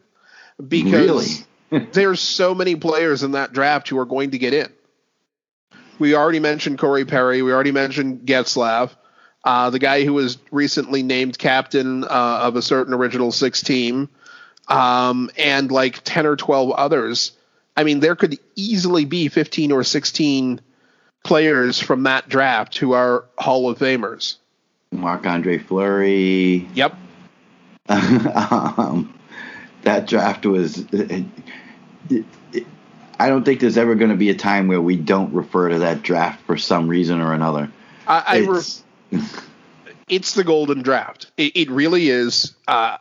because there's so many players in that draft who are going to get in. We already mentioned Corey Perry. We already mentioned Getzlaf, uh, the guy who was recently named captain uh, of a certain original six team, um, and like 10 or 12 others. I mean, there could easily be 15 or 16 players from that draft who are Hall of Famers. Marc Andre Fleury. Yep. <laughs> um, that draft was. I don't think there's ever going to be a time where we don't refer to that draft for some reason or another. I, I re- It's- <laughs> it's the golden draft. It, it really is. Uh,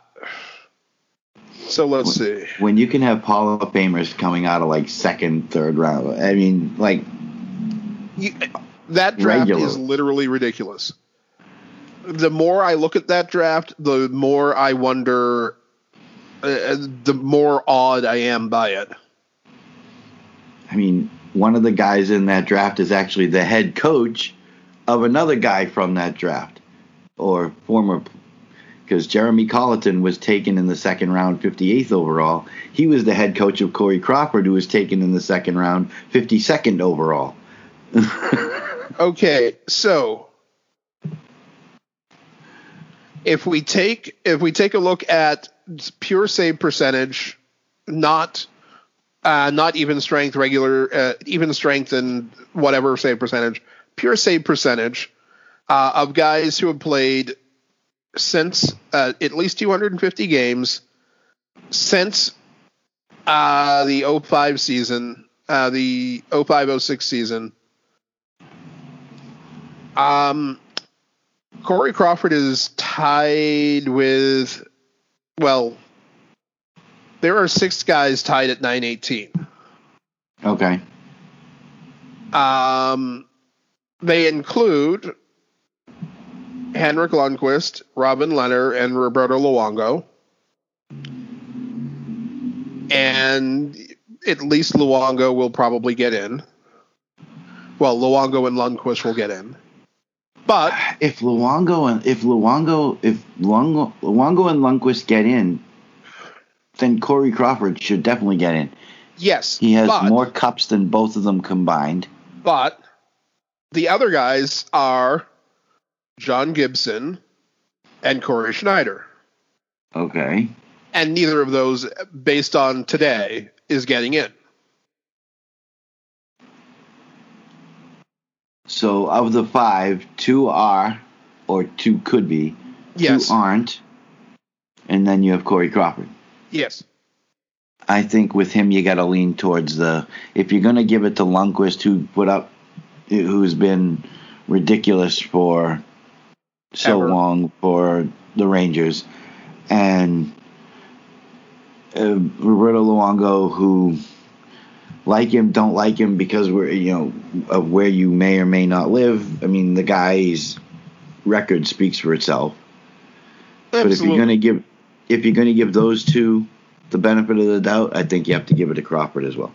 so let's see. when you can have Hall of Famers coming out of like second, third round. I mean, like You, that draft Regular. is literally ridiculous. The more I look at that draft, the more I wonder, uh, the more awed I am by it. I mean, one of the guys in that draft is actually the head coach of another guy from that draft, or former. because Jeremy Colliton was taken in the second round, 58th overall. He was the head coach of Corey Crawford, who was taken in the second round, 52nd overall. <laughs> Okay, so if we take if we take a look at pure save percentage, not uh, not even strength, regular uh, even strength and whatever save percentage, pure save percentage uh, of guys who have played since uh, at least 250 games since uh, the 05 season, uh, the 0506 season. Um, Corey Crawford is tied with, well, there are six guys tied at 918. Okay. Um, they include Henrik Lundqvist, Robin Lehner, and Roberto Luongo. And at least Luongo will probably get in. Well, Luongo and Lundqvist will get in. But If Luongo and if Luongo if Luongo, Luongo and Lundqvist get in, then Corey Crawford should definitely get in. yes, He has but, more cups than both of them combined. But the other guys are John Gibson and Cory Schneider. Okay. And neither of those, based on today, is getting in. So of the five, two are, or two could be, Yes. two aren't, and then you have Corey Crawford. Yes. I think with him, you got to lean towards the. If you're going to give it to Lundqvist, who put up, who's been ridiculous for so Ever. long for the Rangers, and uh, Roberto Luongo, who like him, don't like him because we're you know of where you may or may not live. I mean, the guy's record speaks for itself. But if you're going to give, if you're going to give those two the benefit of the doubt, I think you have to give it to Crawford as well.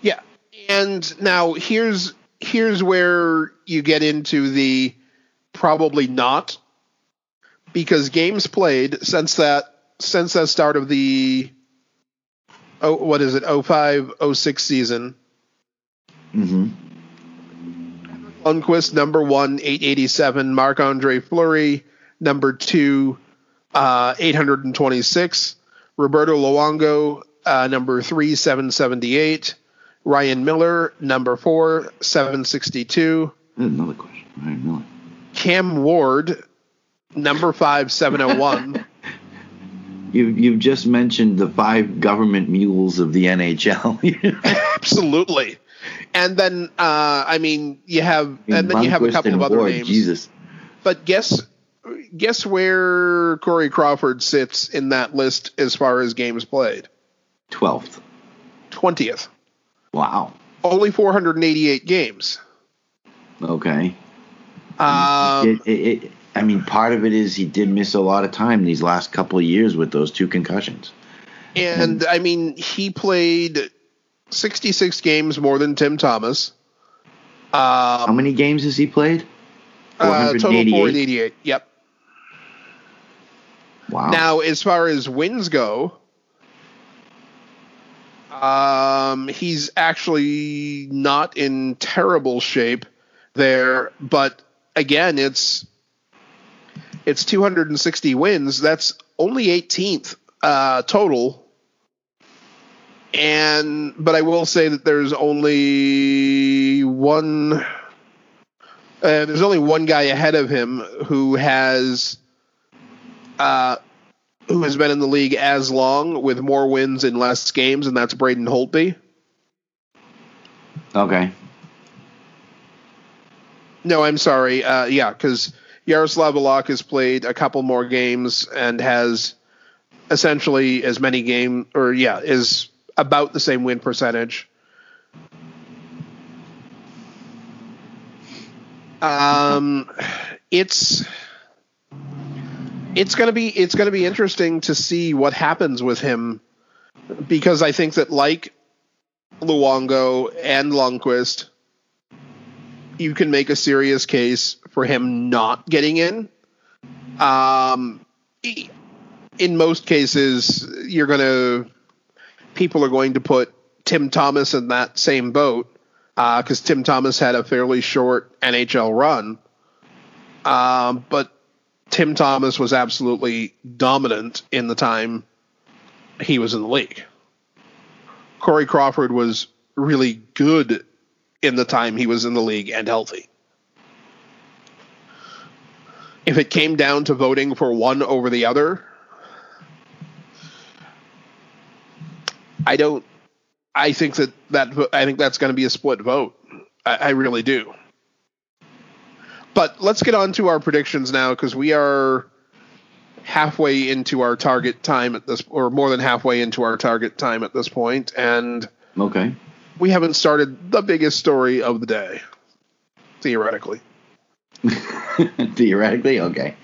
Yeah. And now here's here's where you get into the probably not because games played since that since that start of the oh what is it 05 06 season Mm-hmm. Lundqvist number 1 887 Marc-Andre Fleury number 2 uh 826 Roberto Luongo uh, number 3 778 Ryan Miller number 4 762 Another question. Ryan Miller. Cam Ward, number five, seven oh one. <laughs> You you've just mentioned the five government mules of the NHL. <laughs> Absolutely. And then, uh, I mean, you have, and then you have a couple of other names. Jesus. But guess, guess where Corey Crawford sits in that list as far as games played? Twelfth. Twentieth. Wow. Only 488 games. Okay. Um, it, it, it, I mean, part of it is he did miss a lot of time these last couple of years with those two concussions. and I mean, he played 66 games more than Tim Thomas. Um, How many games has he played? uh, total 488? 488. Yep. Wow. Now, as far as wins go, um, he's actually not in terrible shape there, but again, it's it's 260 wins. That's only 18th uh, total. And but I will say that there's only one. Uh, there's only one guy ahead of him who has uh, who has been in the league as long with more wins in less games, and that's Braden Holtby. okay. No, I'm sorry. Uh, yeah, because Jaroslav Halak has played a couple more games and has essentially as many game or yeah is about the same win percentage. Um, it's it's gonna be it's gonna be interesting to see what happens with him because I think that like Luongo and Lundqvist, you can make a serious case for him not getting in. Um, in most cases, you're to people are going to put Tim Thomas in that same boat because uh, Tim Thomas had a fairly short NHL run, um, but Tim Thomas was absolutely dominant in the time he was in the league. Corey Crawford was really good in the time he was in the league and healthy. If it came down to voting for one over the other, I don't. I think that that I think that's going to be a split vote. I, I really do. But let's get on to our predictions now because we are halfway into our target time at this, or more than halfway into our target time at this point, and okay, we haven't started the biggest story of the day, theoretically. <laughs> theoretically, okay.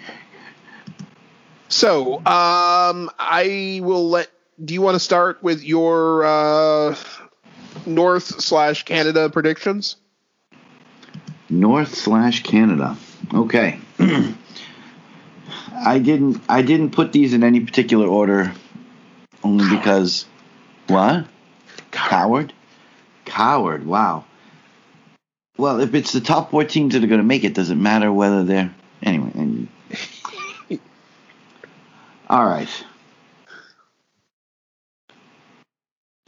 So, um, I will let. Do you want to start with your uh, North slash Canada predictions? North slash Canada. Okay. <clears throat> I didn't. I didn't put these in any particular order, only Coward. because. What? Coward. Coward. Wow. Well, if it's the top four teams that are going to make it, does it matter whether they're anyway? And, <laughs> all right.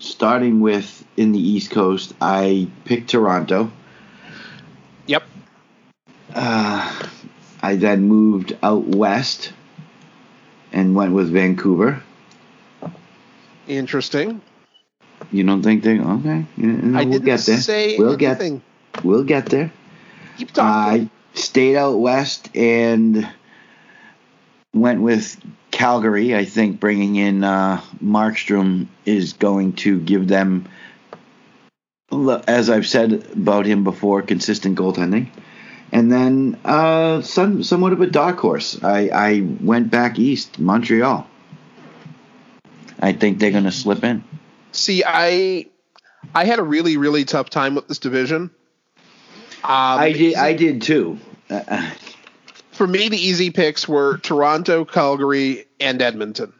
Starting with in the East Coast, I picked Toronto. Yep. Uh, I then moved out west and went with Vancouver. Interesting. You don't think they okay? No, I we'll get there. we'll anything. get. We'll get there. Keep talking. I stayed out west and went with Calgary. I think bringing in uh, Markstrom is going to give them, as I've said about him before, consistent goaltending. And then uh, some, somewhat of a dark horse. I, I went back east, Montreal. I think they're going to slip in. See, I I had a really really tough time with this division. Um, I did. I did too. <laughs> For me, the easy picks were Toronto, Calgary, and Edmonton.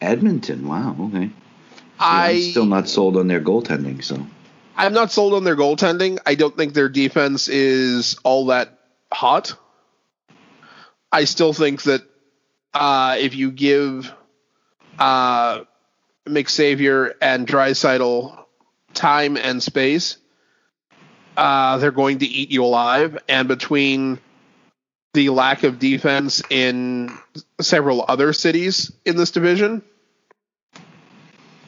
Edmonton. Wow. Okay. I, I'm still not sold on their goaltending. So I'm not sold on their goaltending. I don't think their defense is all that hot. I still think that uh, if you give uh, McSavior and Draisaitl time and space, uh, they're going to eat you alive. And between the lack of defense in several other cities in this division,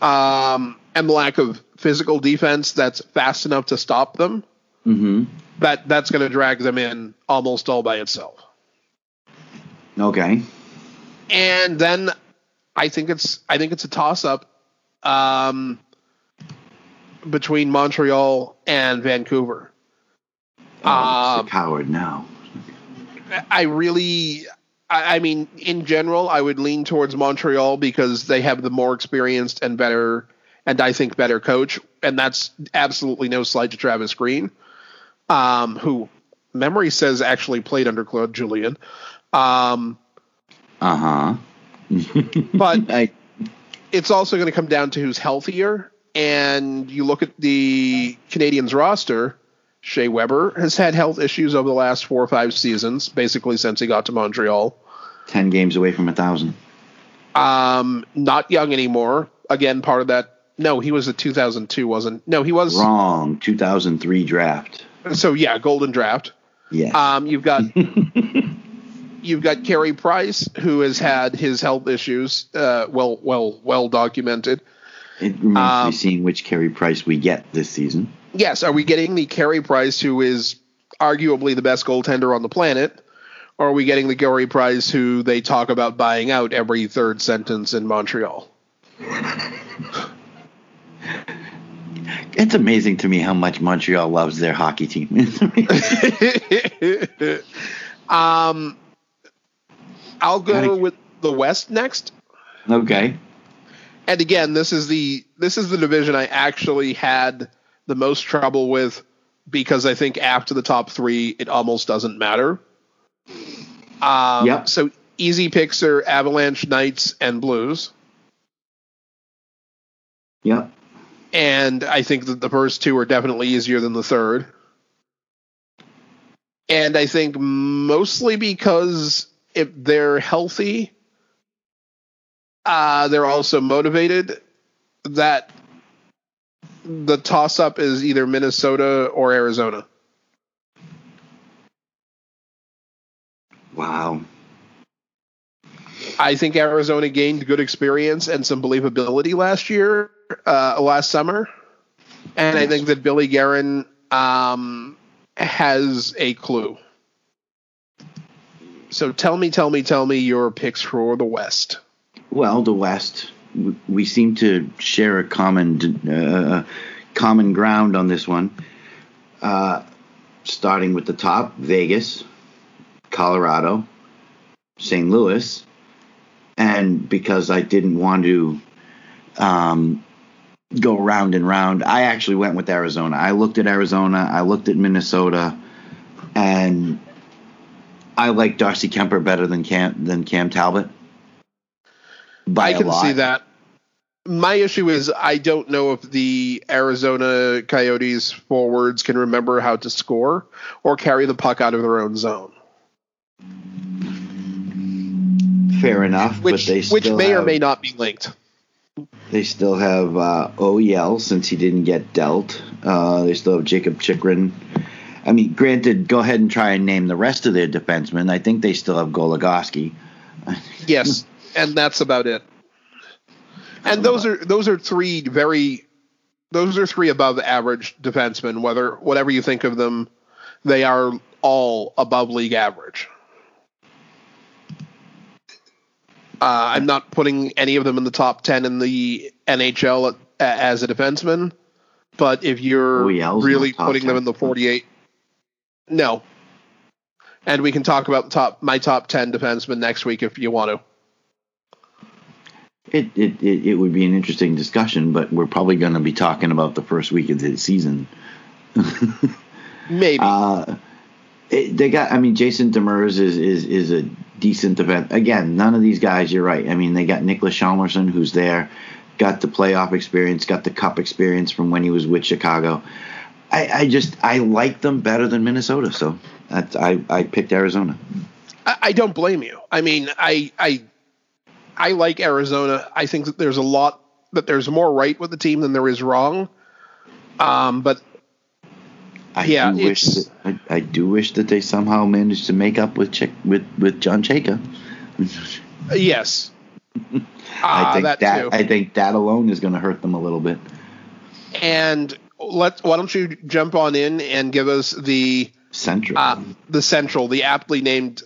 um, and the lack of physical defense that's fast enough to stop them, mm-hmm. that that's going to drag them in almost all by itself. Okay. And then I think it's I think it's a toss up um, between Montreal and Vancouver. Oh, um, coward now. I really, I, I mean, in general, I would lean towards Montreal because they have the more experienced and better, and I think better coach, and that's absolutely no slight to Travis Green, um, who memory says actually played under Claude Julien. Um, uh huh. <laughs> but I, it's also going to come down to who's healthier. And you look at the Canadiens roster, Shea Weber has had health issues over the last four or five seasons, basically since he got to Montreal. Ten games away from a thousand. Um, not young anymore. Again, part of that. No, he was a 2002, wasn't? No, he was wrong. 2003 draft. So yeah, golden draft. Yeah. Um, you've got <laughs> you've got Carey Price, who has had his health issues uh, well, well, well documented. It remains um, to be um, seen which Carey Price we get this season. Yes, are we getting the Carey Price, who is arguably the best goaltender on the planet, or are we getting the Carey Price, who they talk about buying out every third sentence in Montreal? it's amazing to me how much Montreal loves their hockey team. <laughs> um, I'll go with the West next. Okay. And again, this is the this is the division I actually had the most trouble with because I think after the top three, it almost doesn't matter. Um, yep. So easy picks are Avalanche, Knights, and Blues. Yep. And I think that the first two are definitely easier than the third. And I think mostly because if they're healthy, uh, they're also motivated. That the toss up is either Minnesota or Arizona. Wow. I think Arizona gained good experience and some believability last year, uh, last summer, and I think that Billy Guerin um, has a clue. So tell me, tell me, tell me your picks for the West. Well, the West, we seem to share a common uh, common ground on this one. Uh, starting with the top, Vegas, Colorado, St. Louis, and because I didn't want to um, go round and round, I actually went with Arizona. I looked at Arizona, I looked at Minnesota, and I like Darcy Kuemper better than Cam than Cam Talbot. I can lot. see that. My issue is I don't know if the Arizona Coyotes forwards can remember how to score or carry the puck out of their own zone, Fair enough, which but they which may have, or may not be linked. They still have uh, OEL since he didn't get dealt. Uh, they still have Jakob Chychrun. I mean, granted, go ahead and try and name the rest of their defensemen. I think they still have Goligoski. Yes, <laughs> and that's about it. And those are those are three very those are three above average defensemen. Whether whatever you think of them, they are all above league average. Uh, I'm not putting any of them in the top ten in the NHL as a defenseman, but if you're OEL's really putting them in the 48, no. And we can talk about top my top ten defensemen next week if you want to. It, it, it, it would be an interesting discussion, but we're probably going to be talking about the first week of the season. Maybe. Uh, it, they got. I mean, Jason Demers is is is a decent event. Again, none of these guys. You're right. I mean, they got Niklas Hjalmarsson, who's there, got the playoff experience, got the cup experience from when he was with Chicago. I, I just I like them better than Minnesota, so that's I I picked Arizona. I, I don't blame you. I mean, I I I like Arizona. I think that there's a lot that there's more right with the team than there is wrong. Um, but I Yeah, do wish that, I, I do wish that they somehow managed to make up with Chick, with with John Chayka. uh, <laughs> yes, <laughs> I uh, think that, that. I think that alone is going to hurt them a little bit. and let why don't you jump on in and give us the Central. uh, the central, the aptly named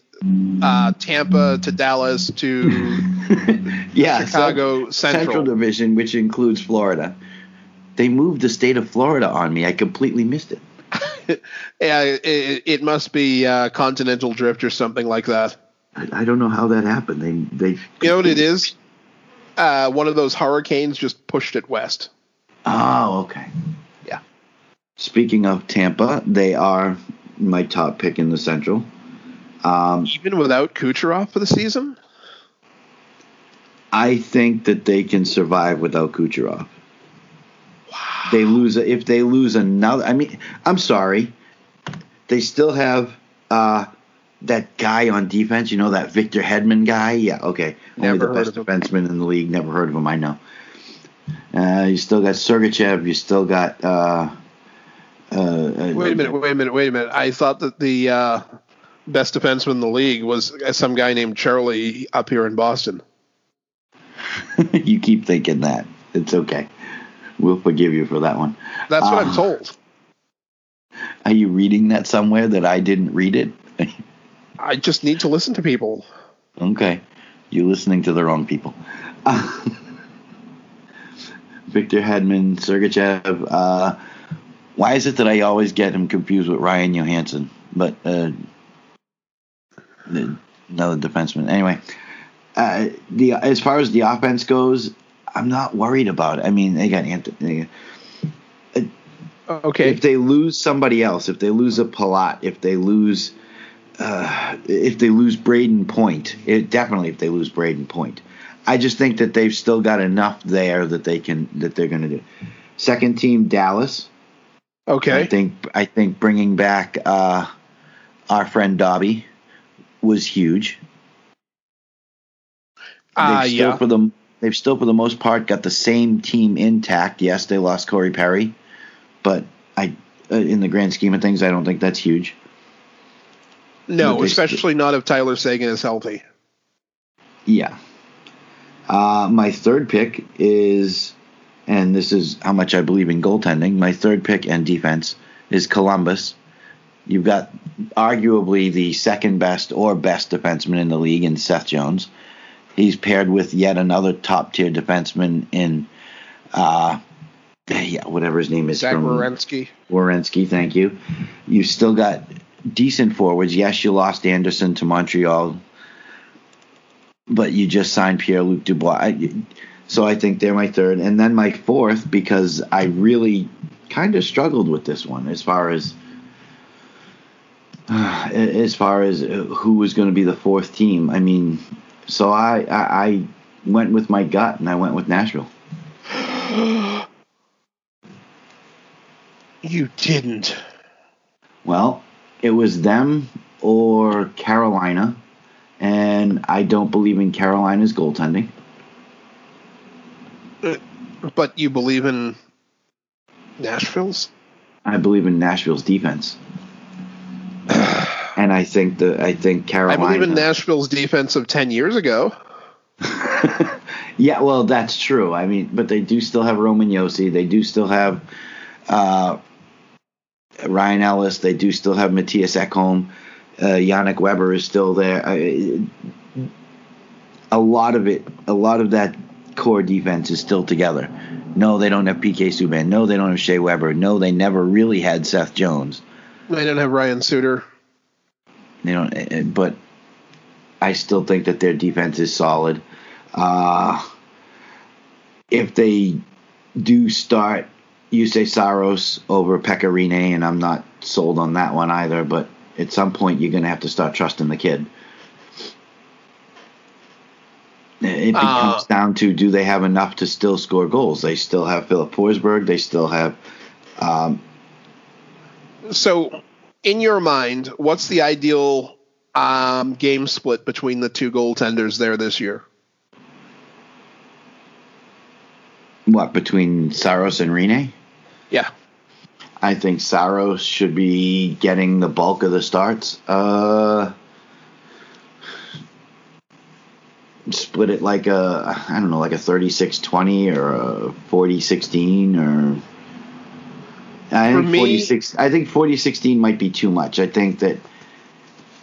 uh, Tampa to Dallas to <laughs> yeah, Chicago Cent- Central. Division, which includes Florida. They moved the state of Florida on me. I completely missed it. <laughs> yeah, it, it must be uh, continental drift or something like that. I, I don't know how that happened. They they. You know what it is? Uh, one of those hurricanes just pushed it west. Oh, okay. Yeah. Speaking of Tampa, they are my top pick in the Central. Um, Even without Kucherov for the season? I think that they can survive without Kucherov. Wow. They lose if they lose another. I mean, I'm sorry. They still have uh, that guy on defense. You know that Victor Hedman guy. Yeah, okay. Only the best defenseman in the league. Never heard of him. I know. Uh, you still got Sergachev. You still got. Uh, uh, Wait a minute, wait a minute, wait a minute. I thought that the uh, best defenseman in the league was some guy named Charlie up here in Boston. <laughs> you keep thinking that. It's okay. We'll forgive you for that one. That's what Uh, I'm told. Are you reading that somewhere that I didn't read it? I just need to listen to people. Okay. You're listening to the wrong people. Uh, <laughs> Victor Hedman, Sergachev. Uh, why is it that I always get him confused with Ryan Johansson? But uh, the- another defenseman. Anyway, uh, the as far as the offense goes, I'm not worried about it. I mean, they got Anthony. Okay. If they lose somebody else, if they lose a Palat, if they lose uh, if they lose Brayden Point, it, definitely if they lose Brayden Point. I just think that they've still got enough there that they can that they're going to do. Second team Dallas. Okay. I think I think bringing back uh, our friend Dobby was huge. Uh, They've still yeah. for the they've still for the most part got the same team intact. Yes, they lost Corey Perry, but I uh, in the grand scheme of things, I don't think that's huge. No, especially not if Tyler Seguin is healthy. Yeah. Uh, my third pick is, and this is how much I believe in goaltending. My third pick and defense is Columbus. You've got arguably the second best or best defenseman in the league in Seth Jones. He's paired with yet another top tier defenseman in, uh, yeah, whatever his name is Zach Werenski. Werenski, thank you. You've still got decent forwards. Yes, you lost Anderson to Montreal, but you just signed Pierre Luc Dubois. I, so I think they're my third. And then my fourth, because I really kind of struggled with this one as far as. <sighs> as far as uh, who was going to be the fourth team, I mean, so I, I I went with my gut and I went with Nashville. <gasps> You didn't. Well, it was them or Carolina, and I don't believe in Carolina's goaltending. Uh, but you believe in Nashville's? I believe in Nashville's defense, and I think the I think Carolina. I believe in Nashville's defense of 10 years ago. <laughs> Yeah, well, that's true. I mean, but they do still have Roman Josi. They do still have uh, Ryan Ellis. They do still have Mattias Ekholm. Uh, Yannick Weber is still there. I, a lot of it, a lot of that core defense is still together. No, they don't have PK Subban. No, they don't have Shea Weber. No, they never really had Seth Jones. They don't have Ryan Suter. They don't, eh, eh, but I still think that their defense is solid. Uh, if they do start Juuse Saros over Pekka Rinne, and I'm not sold on that one either, but at some point you're going to have to start trusting the kid. It Uh, down to do they have enough to still score goals? They still have Filip Forsberg. They still have um, So, in your mind, what's the ideal um, game split between the two goaltenders there this year? what between Saros and Rinne? Yeah. I think Saros should be getting the bulk of the starts. Uh, split it like a I don't know, like a 36-20 or a 40-16 or I think me- 46 I think 40-16 might be too much. I think that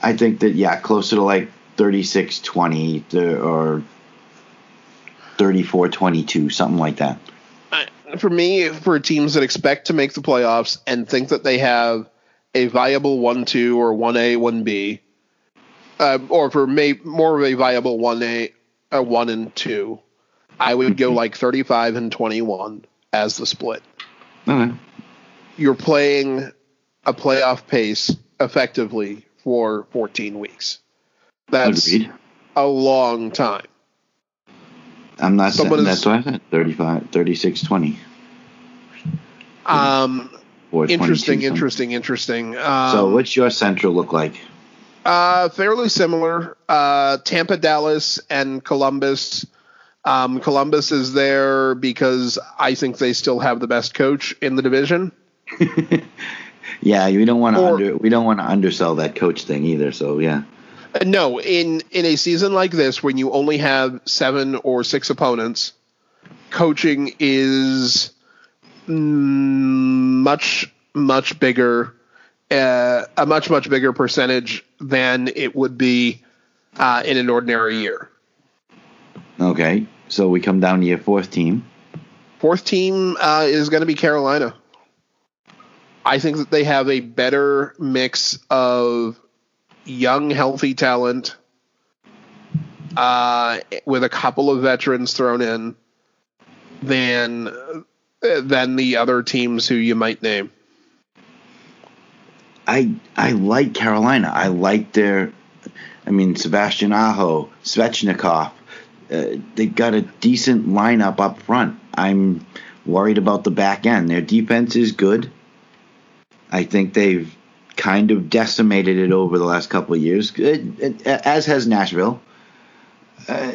I think that yeah, closer to like 36-20 or 34-22, something like that. For me, for teams that expect to make the playoffs and think that they have a viable 1 2 or 1A, 1B, uh, or for may, more of a viable 1A, a 1 and 2, I would go like 35 and 21 as the split. Okay. You're playing a playoff pace effectively for 14 weeks. That's Agreed. a long time. I'm not saying Someone is- that's what I said. 35, 36, 20. Um, Or 22 interesting, interesting, interesting. Um, So, what's your central look like? Uh, fairly similar. Uh, Tampa, Dallas, and Columbus. Um, Columbus is there because I think they still have the best coach in the division. <laughs> Yeah, we don't want to under we don't want to undersell that coach thing either. So yeah, Uh, No, in in a season like this, when you only have seven or six opponents, coaching is mm, much much bigger, uh, a much much bigger percentage than it would be uh, in an ordinary year. okay. So we come down to your fourth team. Fourth team uh, is going to be Carolina. I think that they have a better mix of young, healthy talent uh, with a couple of veterans thrown in than than the other teams who you might name. I I like Carolina. I like their. I mean, Sebastian Aho, Svechnikov. Uh, they got a decent lineup up front. I'm worried about the back end. Their defense is good. I think they've kind of decimated it over the last couple of years, as has Nashville. Uh,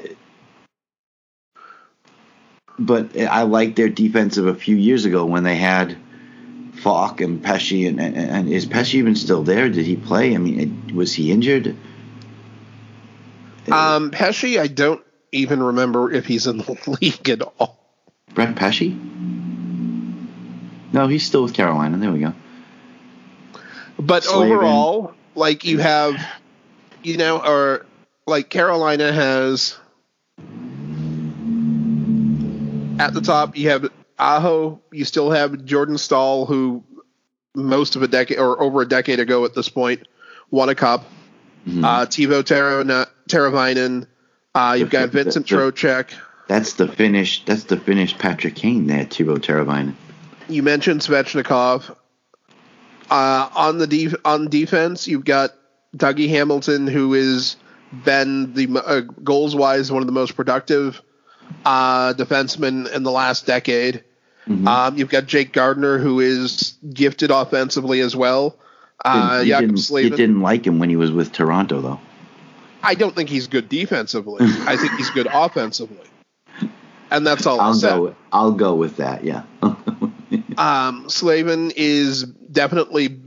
but I like their defense of a few years ago when they had Faulk and Pesce. And, and, and, is Pesce even still there? Did he play? I mean, was he injured? Um, Pesce, I don't even remember if he's in the <laughs> league at all. Brett Pesce? No, he's still with Carolina. There we go. But Slavin. overall, like you have, you know, or like Carolina has at the top, you have Aho. You still have Jordan Staal, who most of a decade or over a decade ago at this point won a cup. Mm-hmm. Uh, Teuvo Teravainen. Uh, you've got Vincent the, Trocheck. That's the finish. That's the finished Patrick Kane there, Teuvo Teravainen. You mentioned Svechnikov. Uh, on the def- on defense, you've got Dougie Hamilton, who is been the uh, goals wise one of the most productive uh, defensemen in the last decade. Mm-hmm. Um, you've got Jake Gardiner, who is gifted offensively as well. Uh, you, didn't, you didn't like him when he was with Toronto, though. I don't think he's good defensively. <laughs> I think he's good offensively, and that's all. I'll go. I'll go with that. Yeah. <laughs> um, Slavin is definitely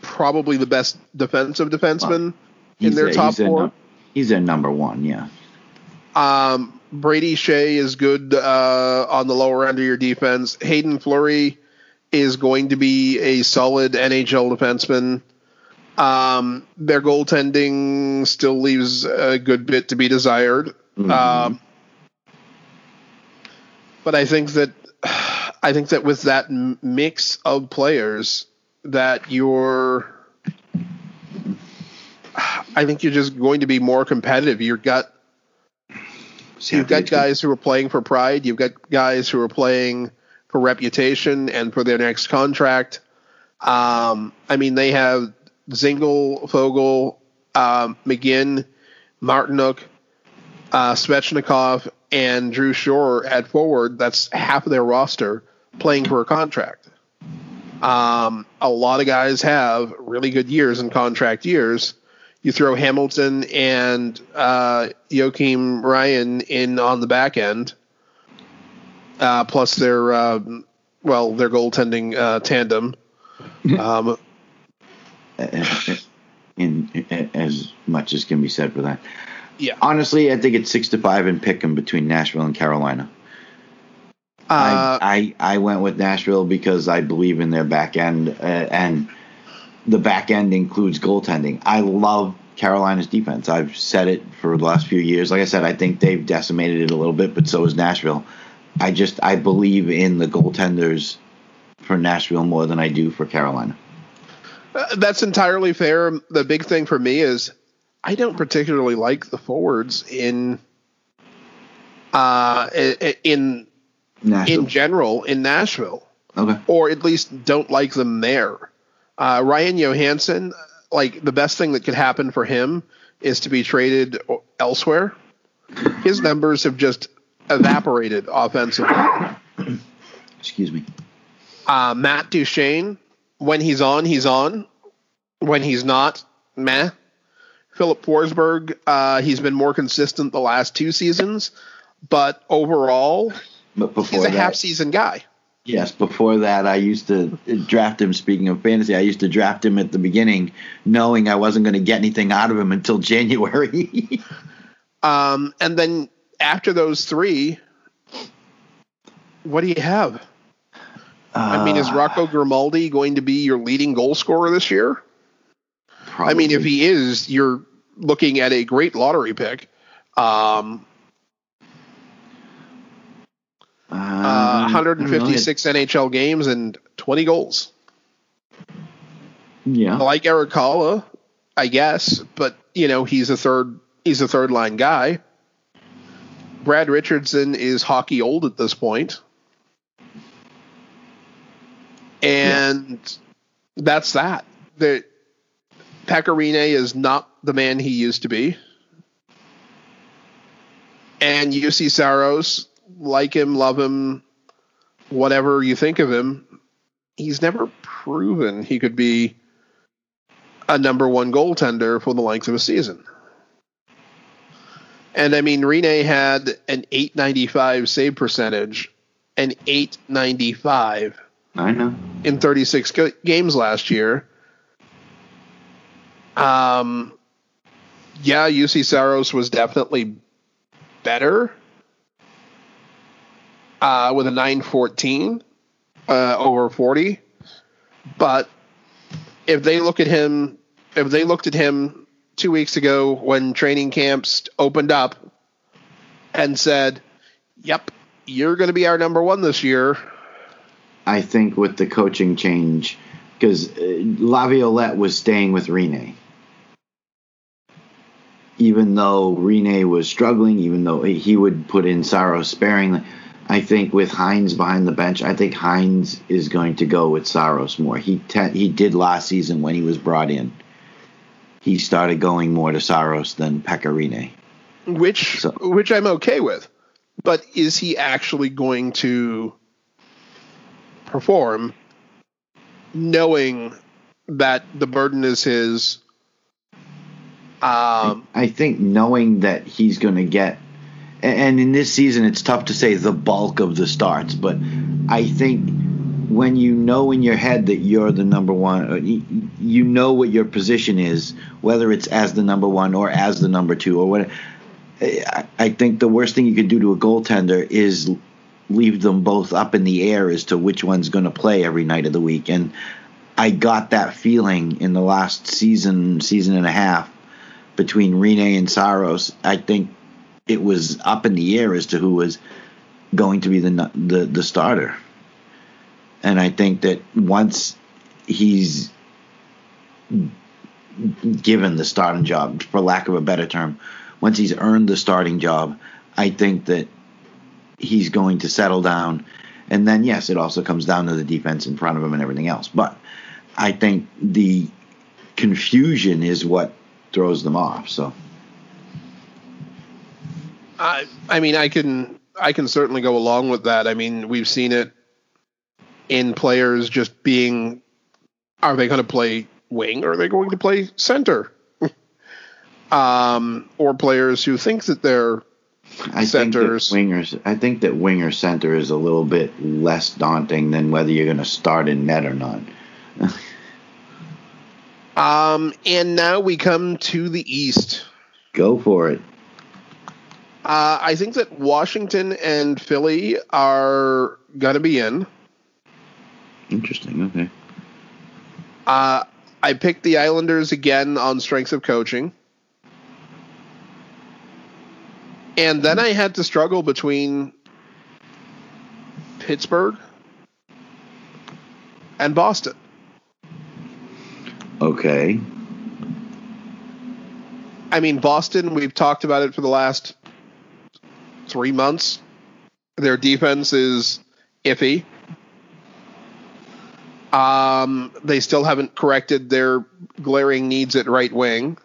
probably the best defensive defenseman well, in their a, top he's four. A, he's their number one. Yeah. Um, Brady Skjei is good uh, on the lower end of your defense. Haydn Fleury is going to be a solid NHL defenseman. Um, their goaltending still leaves a good bit to be desired. Mm-hmm. Um, but I think that <sighs> I think that with that mix of players, that you're, I think you're just going to be more competitive. You've got you've got guys who are playing for pride. You've got guys who are playing for reputation and for their next contract. Um, I mean, they have Dzingel, Foegele, um, McGinn, Martinook, uh, Svechnikov, and Drew Shore at forward. That's half of their roster playing for a contract. Um, a lot of guys have really good years and contract years you throw Hamilton and uh, Joakim Ryan in on the back end, uh, plus their uh, well their goaltending uh, tandem. Um, in, in, as much as can be said for that. Yeah. Honestly, I think it's six to five and pick them between Nashville and Carolina. Uh, I, I, I went with Nashville because I believe in their back end uh, and the back end includes goaltending. I love Carolina's defense. I've said it for the last few years. Like I said, I think they've decimated it a little bit, but so has Nashville. I just I believe in the goaltenders for Nashville more than I do for Carolina. Uh, that's entirely fair. The big thing for me is I don't particularly like the forwards in uh in Nashville. in general in Nashville. Okay. Or at least don't like them there. Uh, Ryan Johansen, like the best thing that could happen for him is to be traded elsewhere. His numbers have just evaporated offensively. Excuse me. Uh, Matt Duchene, when he's on, he's on. When he's not, meh. Filip Forsberg, uh, he's been more consistent the last two seasons, but overall, but before he's a that, half season guy. Yes, before that, I used to draft him. Speaking of fantasy, I used to draft him at the beginning, knowing I wasn't going to get anything out of him until <laughs> January. um, and then after those three, what do you have? Uh, I mean, is uh, Rocco Grimaldi going to be your leading goal scorer this year? Probably. I mean, if he is, you're looking at a great lottery pick. Um, uh, 156 NHL games and 20 goals. Yeah, like Erik Haula, I guess, but you know he's a third he's a third line guy. Brad Richardson is hockey old at this point. And yeah. that's that. The Pekka Rinne is not the man he used to be. And Juuse Saros, like him, love him, whatever you think of him, he's never proven he could be a number one goaltender for the length of a season. And I mean, Rinne had an 895 save percentage, an 895 I know. in 36 go- games last year. Um, yeah, Juuse Saros was definitely better uh, with a 914 uh, over 40. But if they look at him, if they looked at him two weeks ago when training camps opened up and said, "Yep, you're going to be our number one this year," I think with the coaching change, because uh, Laviolette was staying with Rinne. Even though Rinne was struggling, even though he would put in Saros sparingly, I think with Hynes behind the bench, I think Hynes is going to go with Saros more. He te- he did last season when he was brought in. He started going more to Saros than Pekka Rinne. which So- which I'm okay with. But is he actually going to perform knowing that the burden is his um I think knowing that he's going to get, and in this season, it's tough to say the bulk of the starts, but I think when you know in your head that you're the number one, you know what your position is, whether it's as the number one or as the number two or what. I think the worst thing you can do to a goaltender is leave them both up in the air as to which one's going to play every night of the week. And I got that feeling in the last season, season and a half between Rinne and Saros. I think it was up in the air as to who was going to be the the, the starter. And I think that once he's given the starting job, for lack of a better term, once he's earned the starting job, I think that he's going to settle down. And then, yes, it also comes down to the defense in front of him and everything else. But I think the confusion is what throws them off. So, I I mean I can I can certainly go along with that. I mean, we've seen it in players just being are they going to play wing or are they going to play center? <laughs> um or players who think that they're I Centers. think wingers. I think that winger center is a little bit less daunting than whether you're going to start in net or not. <laughs> Um, and now we come to the East. Go for it. Uh, I think that Washington and Philly are going to be in. Interesting. Okay. Uh, I picked the Islanders again on strengths of coaching. And then I had to struggle between Pittsburgh and Boston. Okay. I mean, Boston, we've talked about it for the last three months. Their defense is iffy. Um, they still haven't corrected their glaring needs at right wing.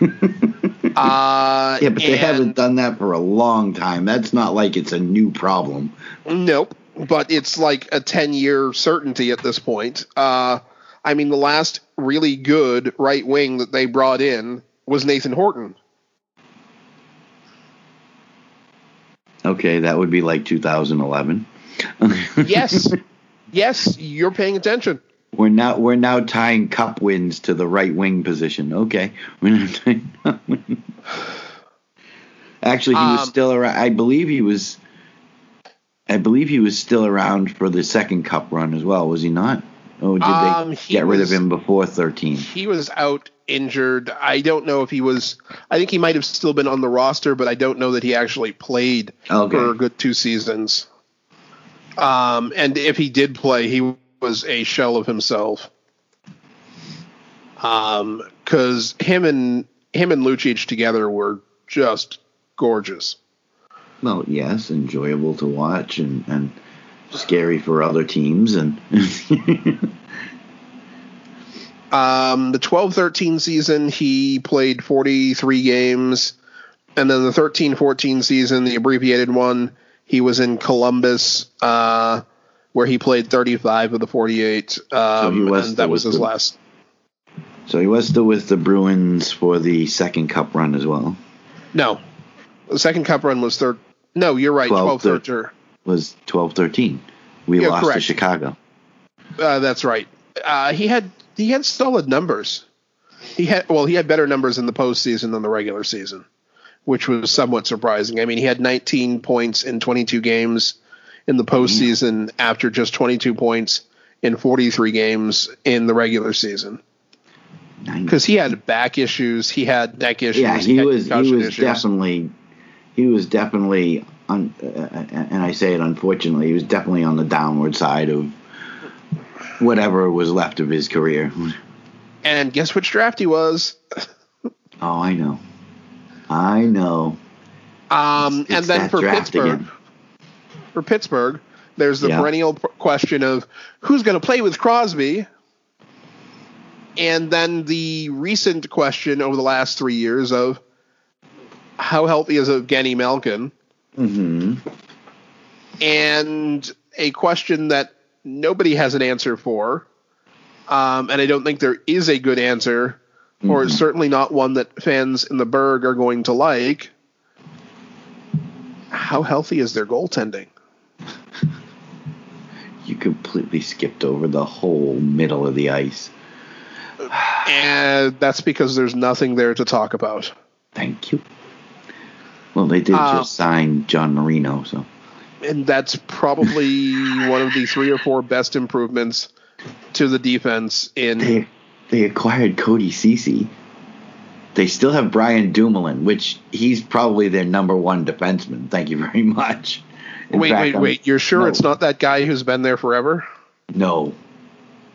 <laughs> uh, Yeah, but they haven't done that for a long time. That's not like it's a new problem. Nope, but it's like a 10 year certainty at this point. Uh, I mean, the last really good right wing that they brought in was Nathan Horton. Okay, that would be like 2011. Yes, <laughs> yes, you're paying attention. We're now we're now tying cup wins to the right wing position. Okay. We're not <laughs> tying cup wins. Actually, he was Um, still around. I believe he was. I believe he was still around for the second cup run as well. Was he not? Oh, did Um, they he get rid of him before 13? He was out injured. I don't know if he was. I think he might have still been on the roster, but I don't know that he actually played Okay. for a good two seasons. Um, and if he did play, he was a shell of himself. Um, because him and him and Lucic together were just gorgeous. Well, yes, enjoyable to watch and and scary for other teams and <laughs> Um, the 12-13 season, he played 43 games, and then the 13-14 season, the abbreviated one, he was in Columbus, uh, where he played 35 of the 48. Um, he was and that was his the- last. So he was still with the Bruins for the second cup run as well. No, the second cup run was third. No, you're right. 12, 12 13. Was 12-13. We Yeah, lost to. Chicago. Uh, that's right. Uh, he had he had solid numbers. He had well, he had better numbers in the postseason than the regular season, which was somewhat surprising. I mean, he had 19 points in 22 games in the postseason after just 22 points in 43 games in the regular season. Because he had back issues, he had neck issues. yeah, he had was he was issues. definitely he was definitely un, uh, and I say it unfortunately he was definitely on the downward side of whatever was left of his career. And guess which draft he was? <laughs> Oh, I know, I know. Um, It's and then for Pittsburgh, again. for Pittsburgh, there's the Yeah. perennial question of who's going to play with Crosby, and then the recent question over the last three years of how healthy is Evgeny Malkin, hmm and a question that nobody has an answer for, um, and I don't think there is a good answer, or Mhm. certainly not one that fans in the Burgh are going to like. How healthy is their goaltending? <laughs> You completely skipped over the whole middle of the ice. <sighs> And that's because there's nothing there to talk about. Thank you. Well, they did Uh, just sign John Marino, so And that's probably <laughs> one of the three or four best improvements to the defense in they they acquired Cody Ceci. They still have Brian Dumoulin, which he's probably their number one defenseman. Thank you very much. In Wait, fact, wait, I'm- wait. You're sure no, it's not that guy who's been there forever? No,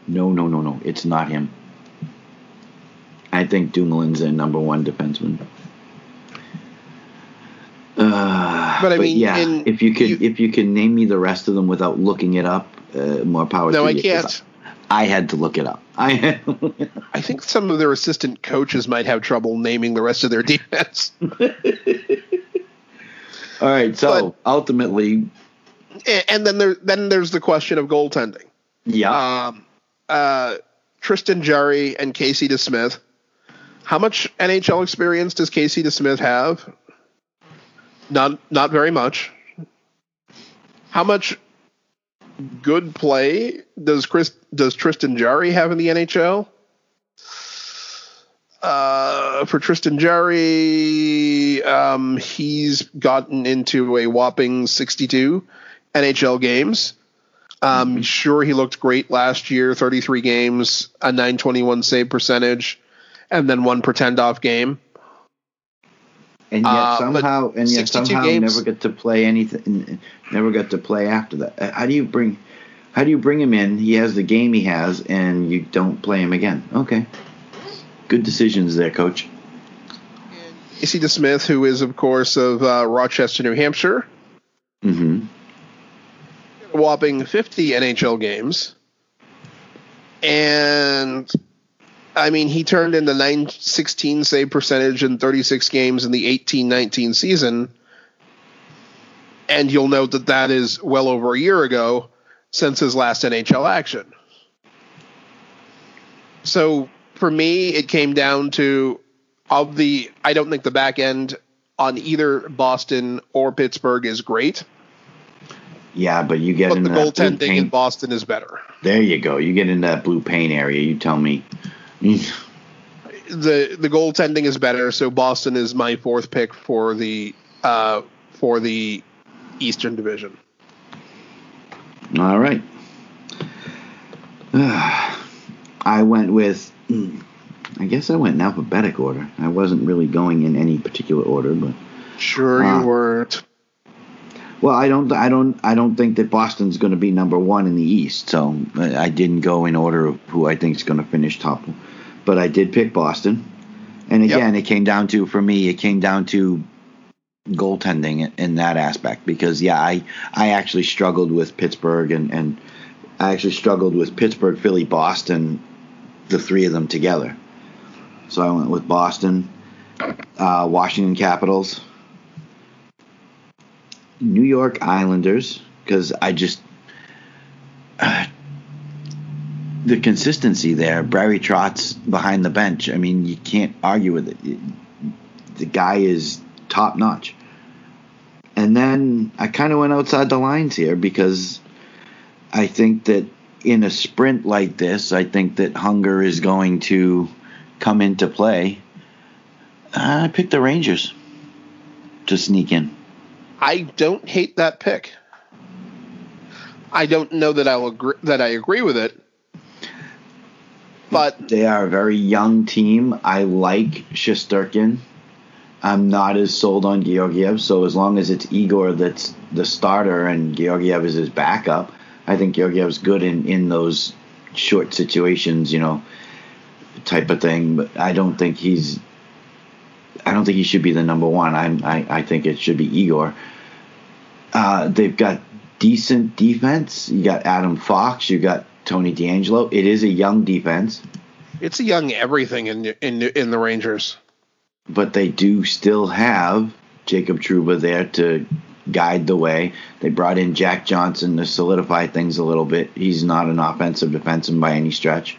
no, no, no, no. It's not him. I think Dumoulin's their number one defenseman. Uh, But I mean, yeah, in- if you could, you- if you could name me the rest of them without looking it up, uh, more power No, to I you, 'cause can't. I had to look it up. I I think some of their assistant coaches might have trouble naming the rest of their <laughs> defense. <laughs> all right. So ultimately, and then there then there's the question of goaltending. yeah, Um, uh, Tristan Jarry and Casey DeSmith. How much NHL experience does Casey DeSmith have? Not not very much. How much good play does Chris does Tristan Jarry have in the NHL? Uh, for Tristan Jarry, um, he's gotten into a whopping 62 NHL games. Um, Sure, he looked great last year 33 games, a 921 save percentage, and then one pretend off game. And yet uh, somehow, and yet somehow games- never get to play anything. Never got to play after that. Uh, How do you bring? How do you bring him in? He has the game he has, and you don't play him again. Okay, good decisions there, coach. Casey DeSmith, who is, of course, of uh, Rochester, New Hampshire, Mm-hmm. a whopping 50 NHL games. And, I mean, he turned in the 916 save percentage in 36 games in the 18 19 season. And you'll note that that is well over a year ago since his last NHL action. So for me, it came down to of the I don't think the back end on either Boston or Pittsburgh is great, Yeah, but you get but into the goaltending in. Boston is better. There you go. You get into that blue paint area. You tell me. The the goaltending is better, so Boston is my fourth pick for the uh, for the Eastern Division. All right. <sighs> I went with. mm, I guess I went in alphabetic order. I wasn't really going in any particular order, but Sure, Ah. you weren't. well, I don't, I don't, I don't think that Boston's going to be number one in the East. So uh, I didn't go in order of who I think is going to finish top. But I did pick Boston, and again, it came down to for me, it came down to goaltending in that aspect because yeah, I I actually struggled with Pittsburgh and and I actually struggled with Pittsburgh, Philly, Boston the three of them together. So I went with Boston, uh, Washington Capitals, New York Islanders, because I just. Uh, the consistency there. Barry Trotz behind the bench. I mean, you can't argue with it. The guy is top notch. And then I kind of went outside the lines here because I think that in a sprint like this, I think that hunger is going to come into play. Uh, I picked the Rangers to sneak in. I don't hate that pick. I don't know that I'll agree that I agree with it. But they are a very young team. I like Shesterkin. I'm not as sold on Georgiev, so as long as it's Igor that's the starter and Georgiev is his backup, I think Georgiev's good in, in those short situations, you know, type of thing. But I don't think he's I don't think he should be the number one. I'm, I I think it should be Igor. Uh, they've got decent defense. You got Adam Fox. You got Tony DeAngelo. It is a young defense. It's a young everything in in in the Rangers. But they do still have Jacob Trouba there to guide the way. They brought in Jack Johnson to solidify things a little bit. He's not an offensive defenseman by any stretch,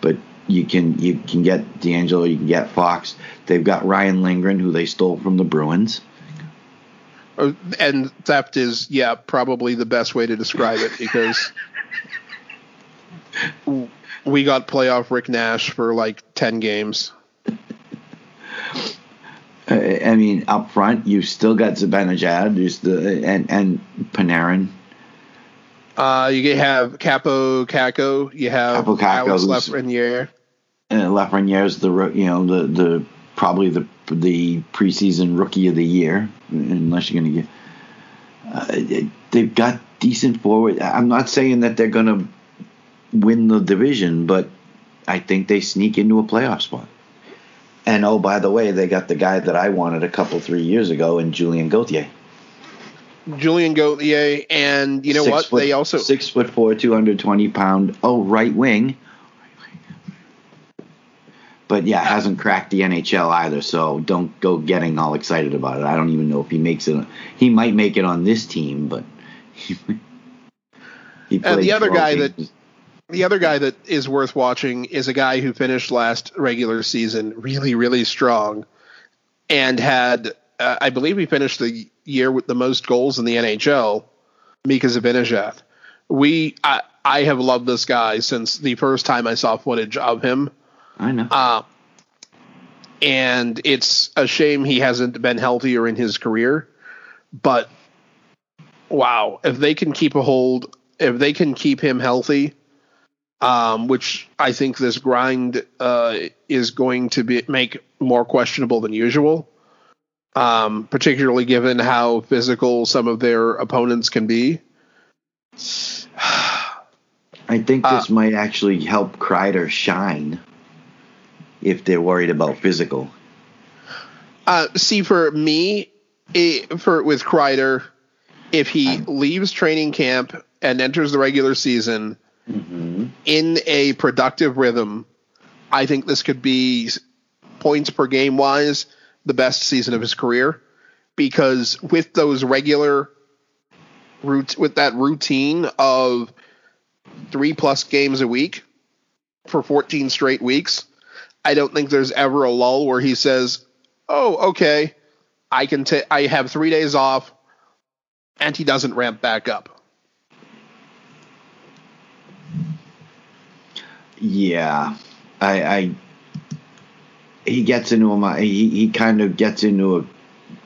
but you can you can get DeAngelo, you can get Fox. They've got Ryan Lindgren, who they stole from the Bruins. Uh, and theft is yeah probably the best way to describe it because <laughs> we got playoff Rick Nash for like ten games. I mean, up front, you've still got Zibanejad, and and Panarin. Uh, you have Kaapo Kakko. You have Kaapo Alex Lafreniere. And Lafreniere is the you know the the probably the the preseason rookie of the year, unless you're going to get. Uh, they've got decent forward. I'm not saying that they're going to win the division, but I think they sneak into a playoff spot. And oh, by the way, they got the guy that I wanted a couple three years ago in Julien Gauthier. Julien Gauthier, and you know six what? Foot, they also six foot four, two hundred twenty pound. Oh, right wing. But yeah, hasn't cracked the NHL either. So don't go getting all excited about it. I don't even know if he makes it. He might make it on this team, but he, <laughs> he and the other guy games. that the other guy that is worth watching is a guy who finished last regular season really, really strong, and had uh, I believe he finished the year with the most goals in the NHL. Mika Zibanejad. We I, I have loved this guy since the first time I saw footage of him. I know. Uh, and it's a shame he hasn't been healthier in his career, but wow, if they can keep a hold, if they can keep him healthy um, which I think this grind uh, is going to be make more questionable than usual. Um, particularly given how physical some of their opponents can be. I think this uh, might actually help Kreider shine if they're worried about physical. Uh, see, for me, it, for with Kreider, if he leaves training camp and enters the regular season – mm-hmm. In a productive rhythm, I think this could be points per game wise the best season of his career because with those regular route with that routine of three plus games a week for 14 straight weeks, I don't think there's ever a lull where he says, "Oh, okay, I can take I have 3 days off." And he doesn't ramp back up. Yeah, I, I he gets into a he he kind of gets into a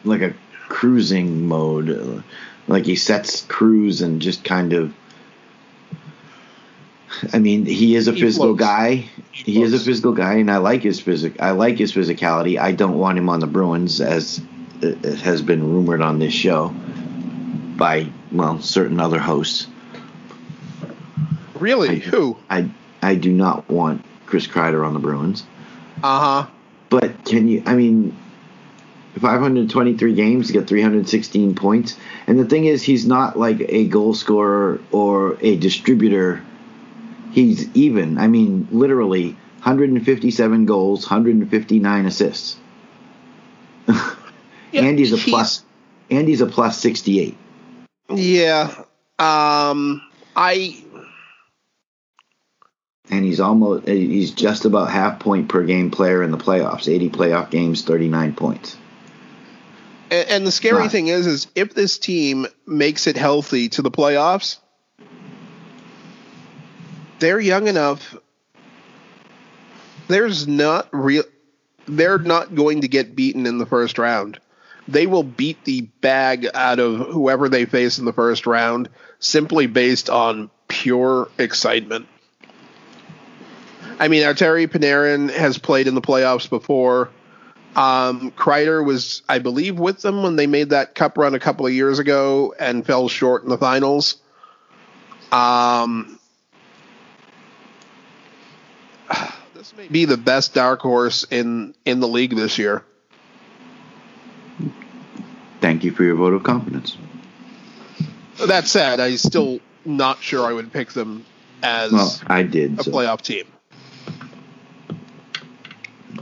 like a cruising mode, like he sets cruise and just kind of. I mean, he is a he physical floats. guy. He, he is a physical guy, and I like his physic. I like his physicality. I don't want him on the Bruins, as it has been rumored on this show by well certain other hosts. Really? I, Who? I I do not want Chris Kreider on the Bruins. Uh huh. But can you? I mean, 523 games, to get 316 points. And the thing is, he's not like a goal scorer or a distributor. He's even. I mean, literally 157 goals, 159 assists. Yeah, Andy's a plus. Andy's a plus 68. Yeah. Um, I and he's almost eh, he's just about half point per game player in the playoffs 80 playoff games 39 points and, and the scary thing is, is if this team makes it healthy to the playoffs, they're young enough. There's not real. They're not going to get beaten in the first round. They will beat the bag out of whoever they face in the first round simply based on pure excitement. I mean, Artemi Panarin has played in the playoffs before. Um, Kreider was, I believe, with them when they made that cup run a couple of years ago and fell short in the finals. Um, <sighs> this may be the best dark horse in in the league this year. thank you for your vote of confidence That said, I'm still not sure I would pick them as well i did a so playoff team.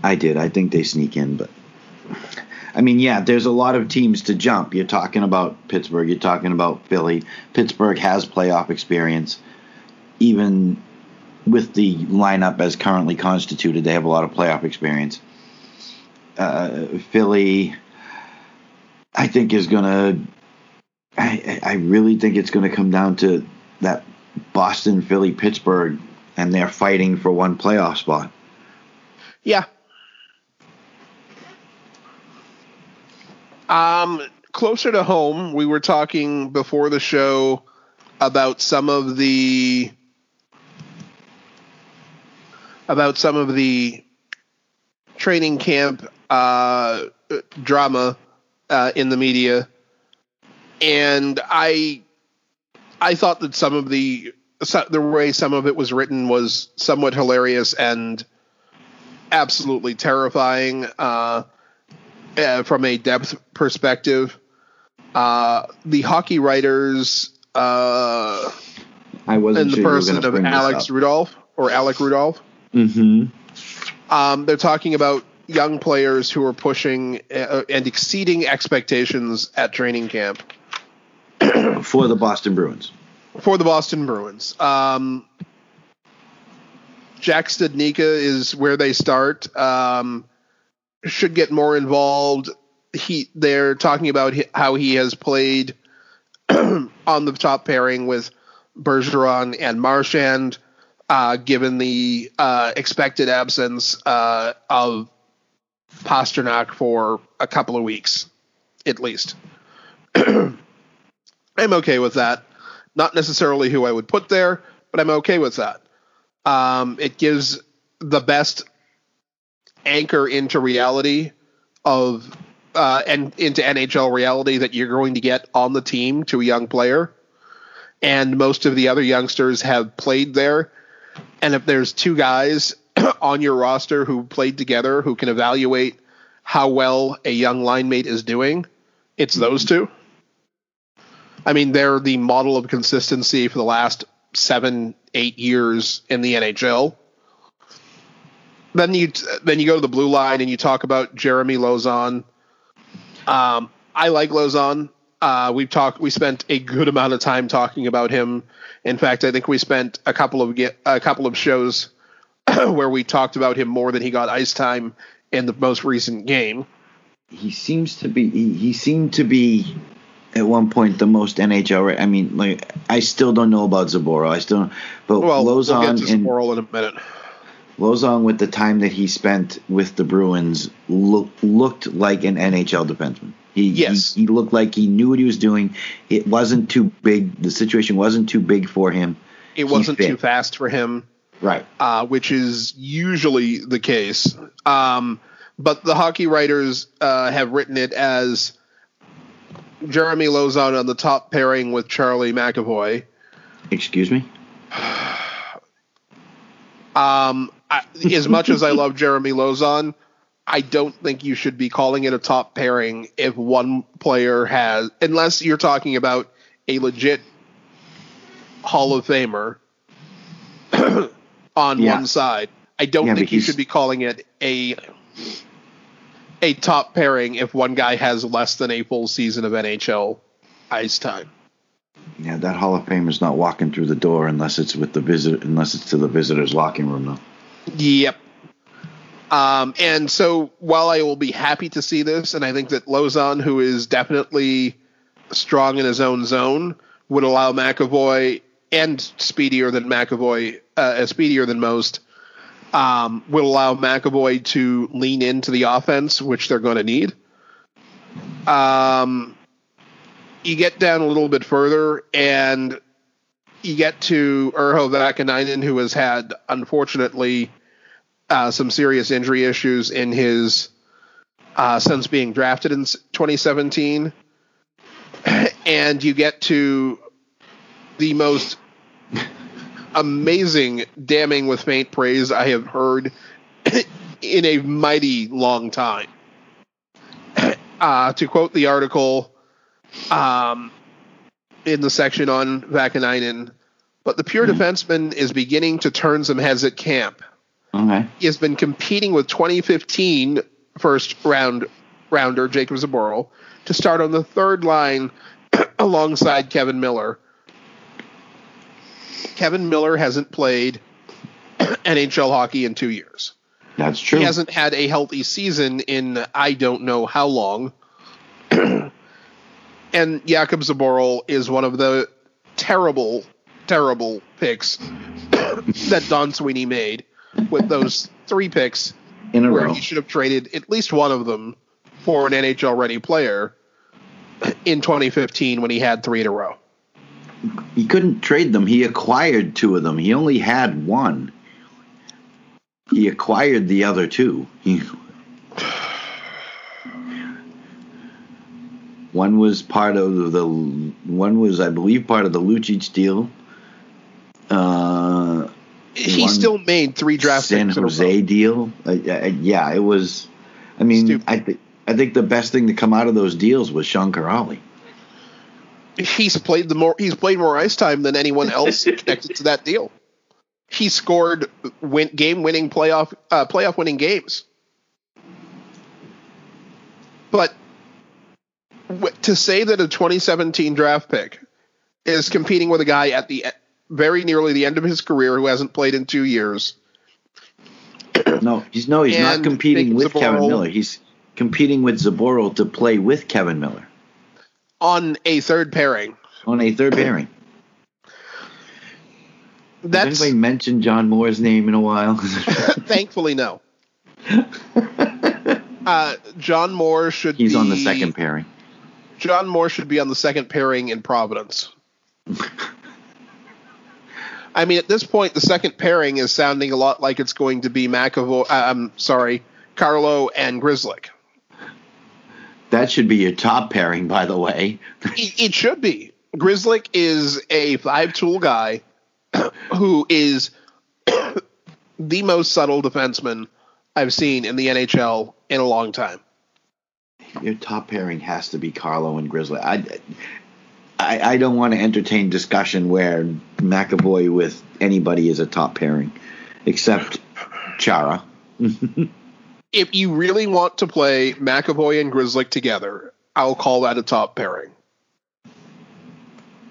I did i think they sneak in but i mean yeah there's a lot of teams to jump you're talking about pittsburgh you're talking about philly pittsburgh has playoff experience even with the lineup as currently constituted they have a lot of playoff experience uh, philly I think is gonna. I I really think it's gonna come down to that Boston, Philly, Pittsburgh, and they're fighting for one playoff spot. Yeah. Um, closer to home, we were talking before the show about some of the about some of the training camp uh, drama uh, in the media, and I I thought that some of the the way some of it was written was somewhat hilarious and absolutely terrifying. Uh, uh, from a depth perspective. Uh, the hockey writers uh, I wasn't in the sure person of Alex. Rudolph or Alec Rudolph. Mm-hmm. Um, they're talking about young players who are pushing uh, and exceeding expectations at training camp <clears throat> For the Boston Bruins. for the Boston Bruins. Um, Jack Studnicka is where they start. Um, should get more involved. He they're talking about how he has played <clears throat> on the top pairing with Bergeron and Marchand, uh, given the uh, expected absence uh, of Pastrnak for a couple of weeks, at least. <clears throat> I'm okay with that. Not necessarily who I would put there, but I'm okay with that. Um, it gives the best anchor into reality of uh, and into NHL reality that you're going to get on the team to a young player. And most of the other youngsters have played there. And if there's two guys <clears throat> on your roster who played together who can evaluate how well a young line mate is doing, it's those two. I mean, they're the model of consistency for the last seven, eight years in the NHL. Then you then you go to the blue line and you talk about Jeremy Lauzon. Um, I like Lauzon. Uh, we've talked. We spent a good amount of time talking about him. In fact, I think we spent a couple of a couple of shows <clears throat> where we talked about him more than he got ice time in the most recent game. He seems to be. He, he seemed to be at one point the most NHL. I mean, like I still don't know about Zboril. I still, but Well, Lauzon we'll get to and Squirrel in a minute. Lauzon with the time that he spent with the Bruins look, looked like an NHL defenseman. He, Yes. he he looked like he knew what he was doing. It wasn't too big. The situation wasn't too big for him. It He wasn't fit. too fast for him. Right. uh, which is usually the case. Um, but the hockey writers uh, have written it as Jeremy Lauzon on the top pairing with Charlie McAvoy. Excuse me. <sighs> Um, I, as much as I love Jeremy Lauzon, I don't think you should be calling it a top pairing if one player has, unless you're talking about a legit Hall of Famer <clears throat> on Yeah. one side. I don't Yeah, think you should be calling it a a top pairing if one guy has less than a full season of NHL ice time. Yeah, that Hall of Fame is not walking through the door unless it's with the visit, unless it's to the visitors' locking room, though. Yep. Um, and so while I will be happy to see this, and I think that Lauzon, who is definitely strong in his own zone, would allow McAvoy and speedier than McAvoy, uh, speedier than most, um, would allow McAvoy to lean into the offense, which they're going to need. Um, you get down a little bit further, and you get to Urho Vaakanainen, who has had, unfortunately, uh, some serious injury issues in his uh, since being drafted in 2017. and you get to the most amazing damning with faint praise I have heard <coughs> in a mighty long time. <coughs> Uh, to quote the article um, in the section on Vaakanainen, but the pure mm-hmm. defenseman is beginning to turn some heads at camp. Okay. He has been competing with 2015 first round rounder Jakub Zboril to start on the third line <clears throat> alongside Kevan Miller. Kevan Miller hasn't played <clears throat> NHL hockey in two years. That's true. He hasn't had a healthy season in I don't know how long. <clears throat> and Jakub Zboril is one of the terrible, terrible picks <coughs> that Don Sweeney made with those three picks in a where row. he should have traded at least one of them for an NHL ready player in 2015 when he had three in a row. He couldn't trade them. He acquired two of them. He only had one. He acquired the other two. He, one was part of the. One was, I believe, part of the Lucic deal. Uh, He still made three draft San. Jose deal. Uh, uh, yeah, it was. I mean, Stupid. I think I think the best thing to come out of those deals was Sean Kuraly. he's played the more he's played more ice time than anyone else <laughs> connected to that deal. He scored win, game winning playoff uh, playoff winning games. But to say that a 2017 draft pick is competing with a guy at the very nearly the end of his career who hasn't played in two years, <clears throat> No, he's no, he's not competing with Kevan Miller. He's competing with Zboril to play with Kevan Miller on a third pairing, on a third pairing. Has that's anybody mentioned John Moore's name in a while? <laughs> thankfully no. <laughs> Uh, John Moore should he's on the second pairing. John Moore should be on the second pairing in Providence. <laughs> I mean, at this point, the second pairing is sounding a lot like it's going to be McAvoy. Uh, I'm sorry, Carlo and Grzelcyk. That should be your top pairing, by the way. <laughs> It, it should be. Grzelcyk is a five-tool guy <coughs> who is <coughs> the most subtle defenseman I've seen in the NHL in a long time. Your top pairing has to be Carlo and Grizzly. I, I, I don't want to entertain discussion where McAvoy with anybody is a top pairing, except Chara. <laughs> If you really want to play McAvoy and Grizzly together, I'll call that a top pairing.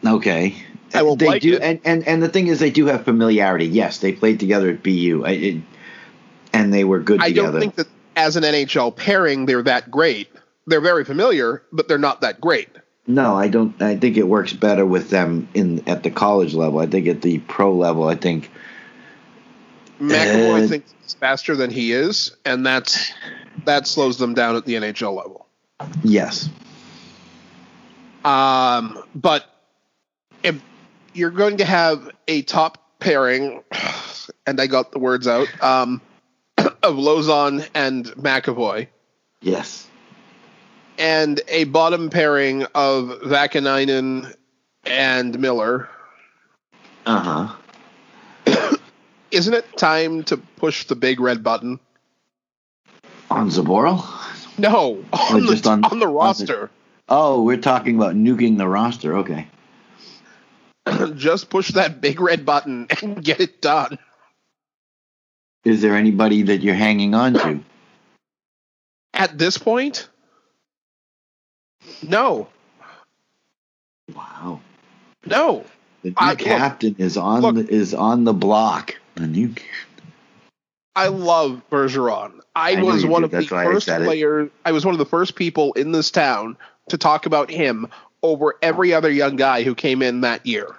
Okay. I will they like do, it. and, and and the thing is, they do have familiarity. Yes, they played together at BU, I, it, and they were good I together. I don't think that as an NHL pairing they're that great. They're very familiar, but they're not that great. no, I don't. I think it works better with them in at the college level. I think at the pro level, I think McAvoy Uh, thinks he's faster than he is, and that's that slows them down at the NHL level. yes. Um, but if you're going to have a top pairing, and I got the words out, um, <clears throat> of Lauzon and McAvoy, Yes. And a bottom pairing of Vaakanainen and Miller, Uh huh. <coughs> isn't it time to push the big red button? On Zboril? No, on, the, on- on, the on the- roster. Oh, we're talking about nuking the roster. Okay. <coughs> Just push that big red button and get it done. Is there anybody that you're hanging on to? At this point, no, Wow. no. The new I- look- captain is on look. the, is on the block. The new I love Bergeron. I, I was one do. of That's the why I first players. I was one of the first people in this town to talk about him over every other young guy who came in that year.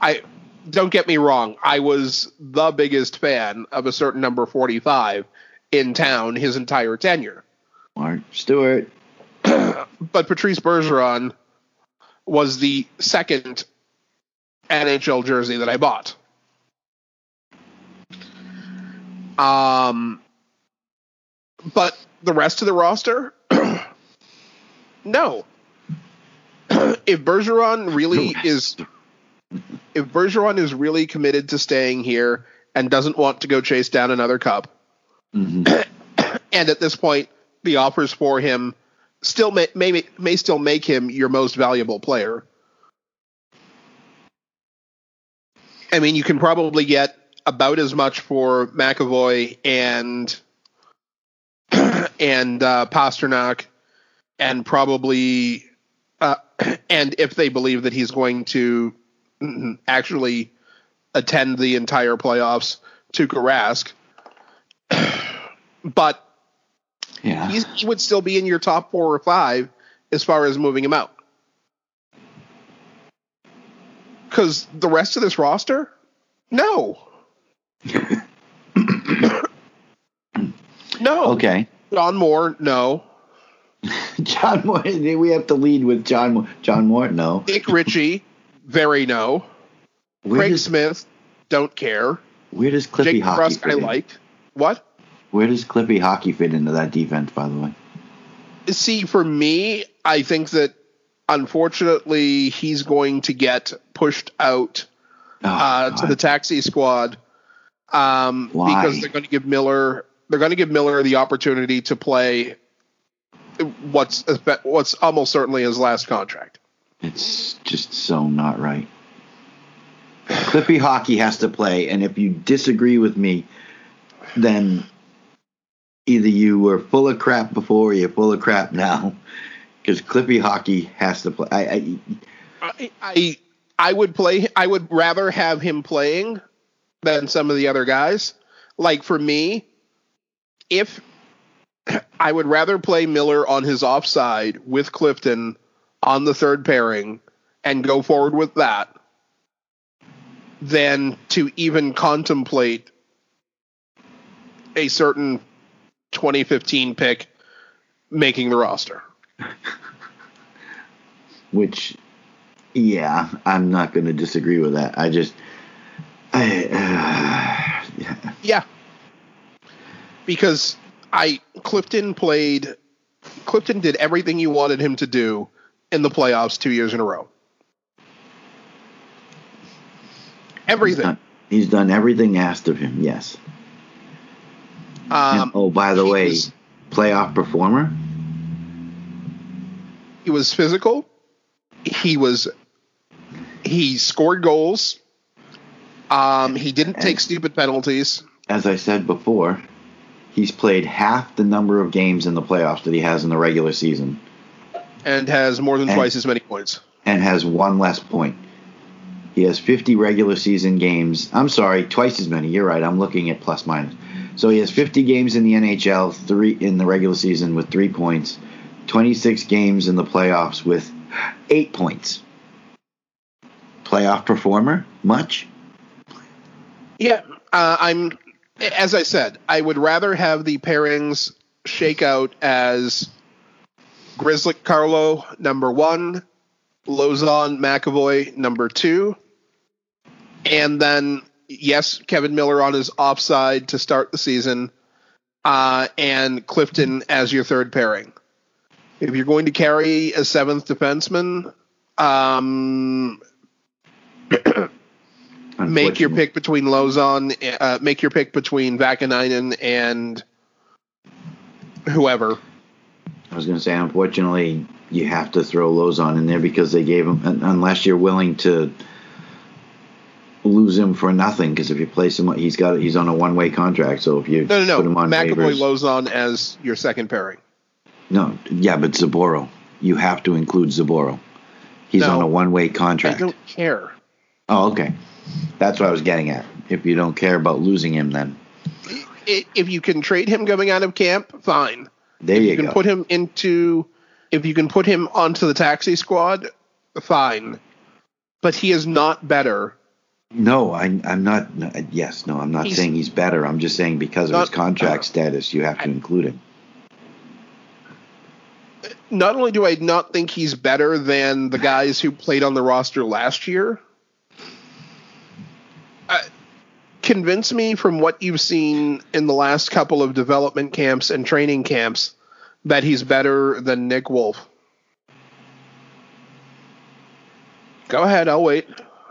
I don't get me wrong. I was the biggest fan of a certain number 45 in town his entire tenure. Mark Stuart. <clears throat> But Patrice Bergeron was the second NHL jersey that I bought. Um, but the rest of the roster, <clears throat> no. <clears throat> if Bergeron really is, if Bergeron is really committed to staying here and doesn't want to go chase down another cup, Mhm. and at this point the offers for him still may, may may still make him your most valuable player. I mean, you can probably get about as much for McAvoy and <clears throat> and uh, Pastrnak, and probably uh, <clears throat> and if they believe that he's going to mm, actually attend the entire playoffs, to Rask. <clears throat> but Yeah. he's, he would still be in your top four or five as far as moving him out. Because the rest of this roster, no, <laughs> no. okay. John Moore, no. <laughs> John Moore. We have to lead with John. Moore. John Moore. No. Nick Ritchie, very no. Where Craig does, Smith, don't care. where does Clippy Jake hockey Rusk, I like. What? Where does Clippy hockey fit into that defense? By the way. See, for me, I think that unfortunately he's going to get pushed out Oh, uh, to the taxi squad um, because they're going to give Miller they're going to give Miller the opportunity to play what's what's almost certainly his last contract. It's just so not right. Clippy hockey has to play, and if you disagree with me, then either you were full of crap before or you're full of crap now. Because Clippy hockey has to play. I, I, I, I I would play I would rather have him playing than some of the other guys. Like for me, if <clears throat> I would rather play Miller on his offside with Clifton on the third pairing and go forward with that than to even contemplate a certain 2015 pick making the roster. <laughs> which, yeah, I'm not going to disagree with that. I just, I, uh, yeah. Yeah. Because I Clifton played Clifton did everything you wanted him to do in the playoffs two years in a row. He's Everything. done, he's done everything asked of him. Yes. And, Um, oh, by the he way, was- playoff performer. he was physical. He was he scored goals. Um, he didn't take stupid penalties. As I said before, he's played half the number of games in the playoffs that he has in the regular season, and has more than And- twice as many points. and has one less point. He has 50 regular season games. I'm sorry, twice as many. You're right. I'm looking at plus minus. So he has 50 games in the NHL, three in the regular season with three points, 26 games in the playoffs with eight points. Playoff performer? Much? Yeah, uh, I'm. As I said, I would rather have the pairings shake out as Grizzly Carlo number one, Lauzon McAvoy number two, and then yes, Kevan Miller on his offside to start the season, uh, and Clifton as your third pairing. If you're going to carry a seventh defenseman, um, <clears throat> make your pick between Lauzon, uh, make your pick between Vaakanainen and whoever. I was going to say, unfortunately, you have to throw Lauzon in there because they gave him unless you're willing to lose him for nothing because if you place him, he's got he's on a one way contract. So if you no, no, put him no, on McAvoy waivers, Lauzon as your second pairing. no, yeah, but Zboril, you have to include Zboril. He's No. on a one way contract. I don't care. Oh, okay, that's what I was getting at. If you don't care about losing him, then If you can trade him coming out of camp, fine. there if you, you can go. put him into if you can put him onto the taxi squad fine but he is not better no, I, I'm not. no, Yes, no, I'm not He's- saying he's better. I'm just saying because of Not- his contract status, you have to include him. not only do i not think he's better than the guys who played on the roster last year uh, convince me from what you've seen in the last couple of development camps and training camps that he's better than nick wolf go ahead i'll wait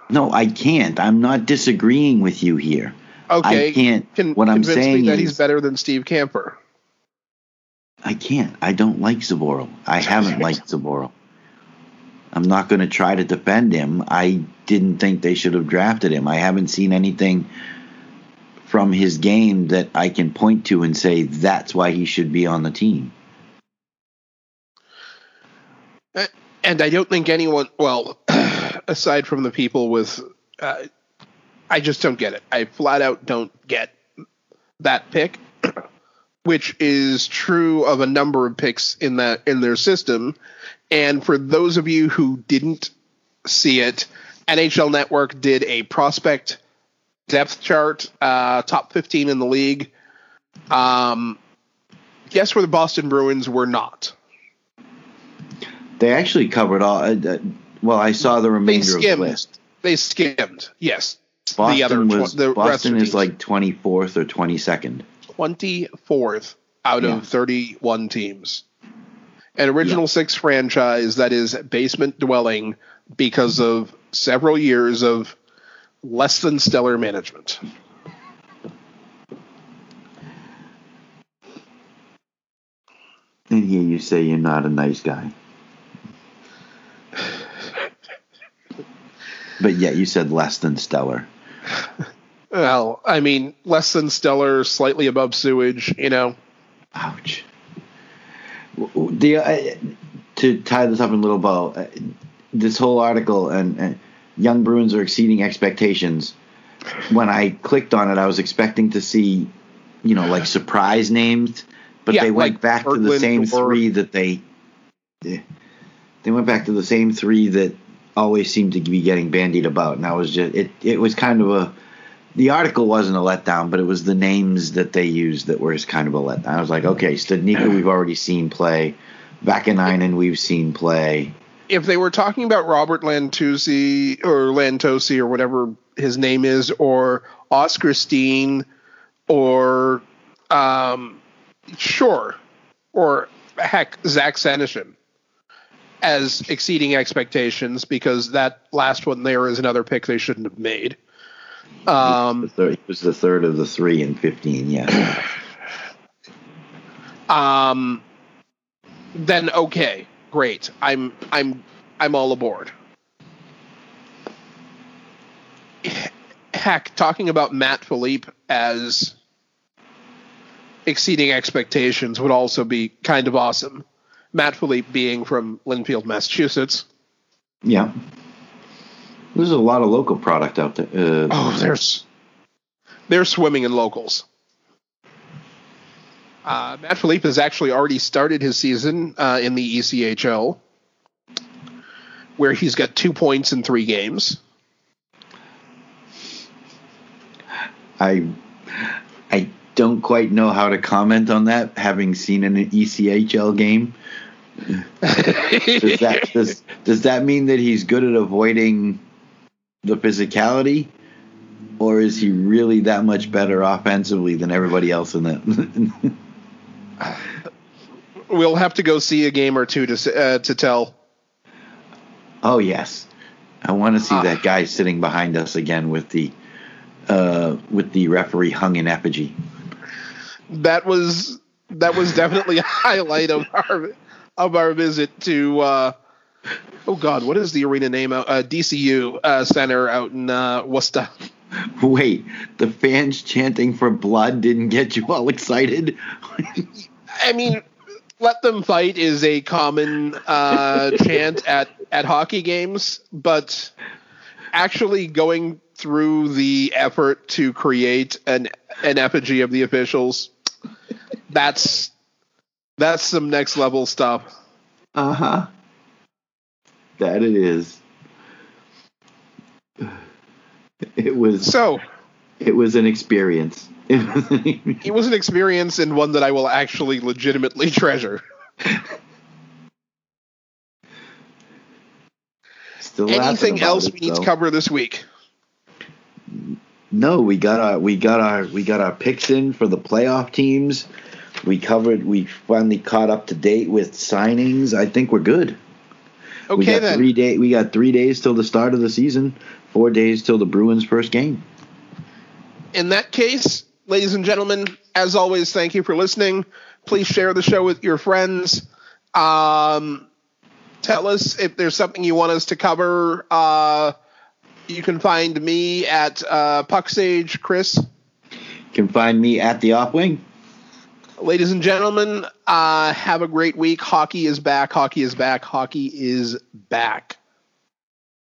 No, I can't. I'm not disagreeing with you here. okay I can't. Can, what I'm saying that is, he's better than steve Kampfer I can't. I don't like Zboril. I haven't <laughs> liked Zboril. I'm not going to try to defend him. I didn't think they should have drafted him. I haven't seen anything from his game that I can point to and say that's why he should be on the team. and I don't think anyone, well, <clears throat> aside from the people with, uh, I just don't get it. I flat out don't get that pick, <clears throat> which is true of a number of picks in that in their system. And for those of you who didn't see it, NHL Network did a prospect depth chart, uh, top 15 in the league. Um, guess where the Boston Bruins were not? They actually covered all. Uh, uh, well, I saw the remainder of the list. They skimmed. Yes. Boston the other was tw- the Boston of is teams. like 24th or 22nd. 24th out Yeah. of 31 teams. An original six franchise that is basement dwelling because of several years of less than stellar management. And here you say you're not a nice guy. But yet you said less than stellar. Well, I mean, less than stellar, slightly above sewage, you know. Ouch. The uh, to tie this up in a little bow, uh, this whole article and uh, young Bruins are exceeding expectations. When I clicked on it, I was expecting to see, you know, like surprise names, but Yeah, they went like back to the same or- three that they. They went back to the same three that always seemed to be getting bandied about, and I was just it. It was kind of a. The article wasn't a letdown, but it was the names that they used that were kind of a letdown. I was like, okay, Studnicka we've already seen play, Vaakanainen we've seen play. if they were talking about Robert Lantusi or Lantosi or whatever his name is, or Oskar Steen, or um, sure, or heck, Zach Senyshyn as exceeding expectations because that last one there is another pick they shouldn't have made. Um, it was the third of the three in fifteen. Yeah, <clears throat> um, then okay, great. I'm I'm I'm all aboard. Heck, talking about Matt Filipe as exceeding expectations would also be kind of awesome. Matt Filipe being from Lynnfield, Massachusetts. yeah. There's a lot of local product out there. Uh, Oh, there's they're swimming in locals. Uh, Matt Filipe has actually already started his season uh, in the ECHL, where he's got two points in three games. I I don't quite know how to comment on that, having seen an ECHL game. Does that <laughs> does, does that mean that he's good at avoiding the physicality, or is he really that much better offensively than everybody else in the? <laughs> we'll have to go see a game or two to uh, to tell. oh yes, I want to see Ah. that guy sitting behind us again with the uh, with the referee hung in effigy. That was that was definitely a <laughs> highlight of our of our visit to uh, oh god, what is the arena name? Uh, DCU uh, Center out in uh, Worcester. Wait, the fans chanting for blood didn't get you all excited? <laughs> I mean, let them fight is a common uh, chant at at hockey games, but actually going through the effort to create an an effigy of the officials, that's that's some next level stuff. Uh huh. That it is. It was So <laughs> it was an experience. It was an experience and one that I will actually legitimately <laughs> treasure. Anything else it, we need though. to cover this week? No, we got our we got our we got our picks in for the playoff teams. We covered. We finally caught up to date with signings. I think we're good. Okay, we got then. three day. We got three days till the start of the season. Four days till the Bruins' first game. in that case, ladies and gentlemen, as always, thank you for listening. Please share the show with your friends. Um, tell us if there's something you want us to cover. Uh, you can find me at uh, Pucksage Chris. You can find me at the off wing. Ladies and gentlemen, uh, have a great week. Hockey is back. Hockey is back. Hockey is back.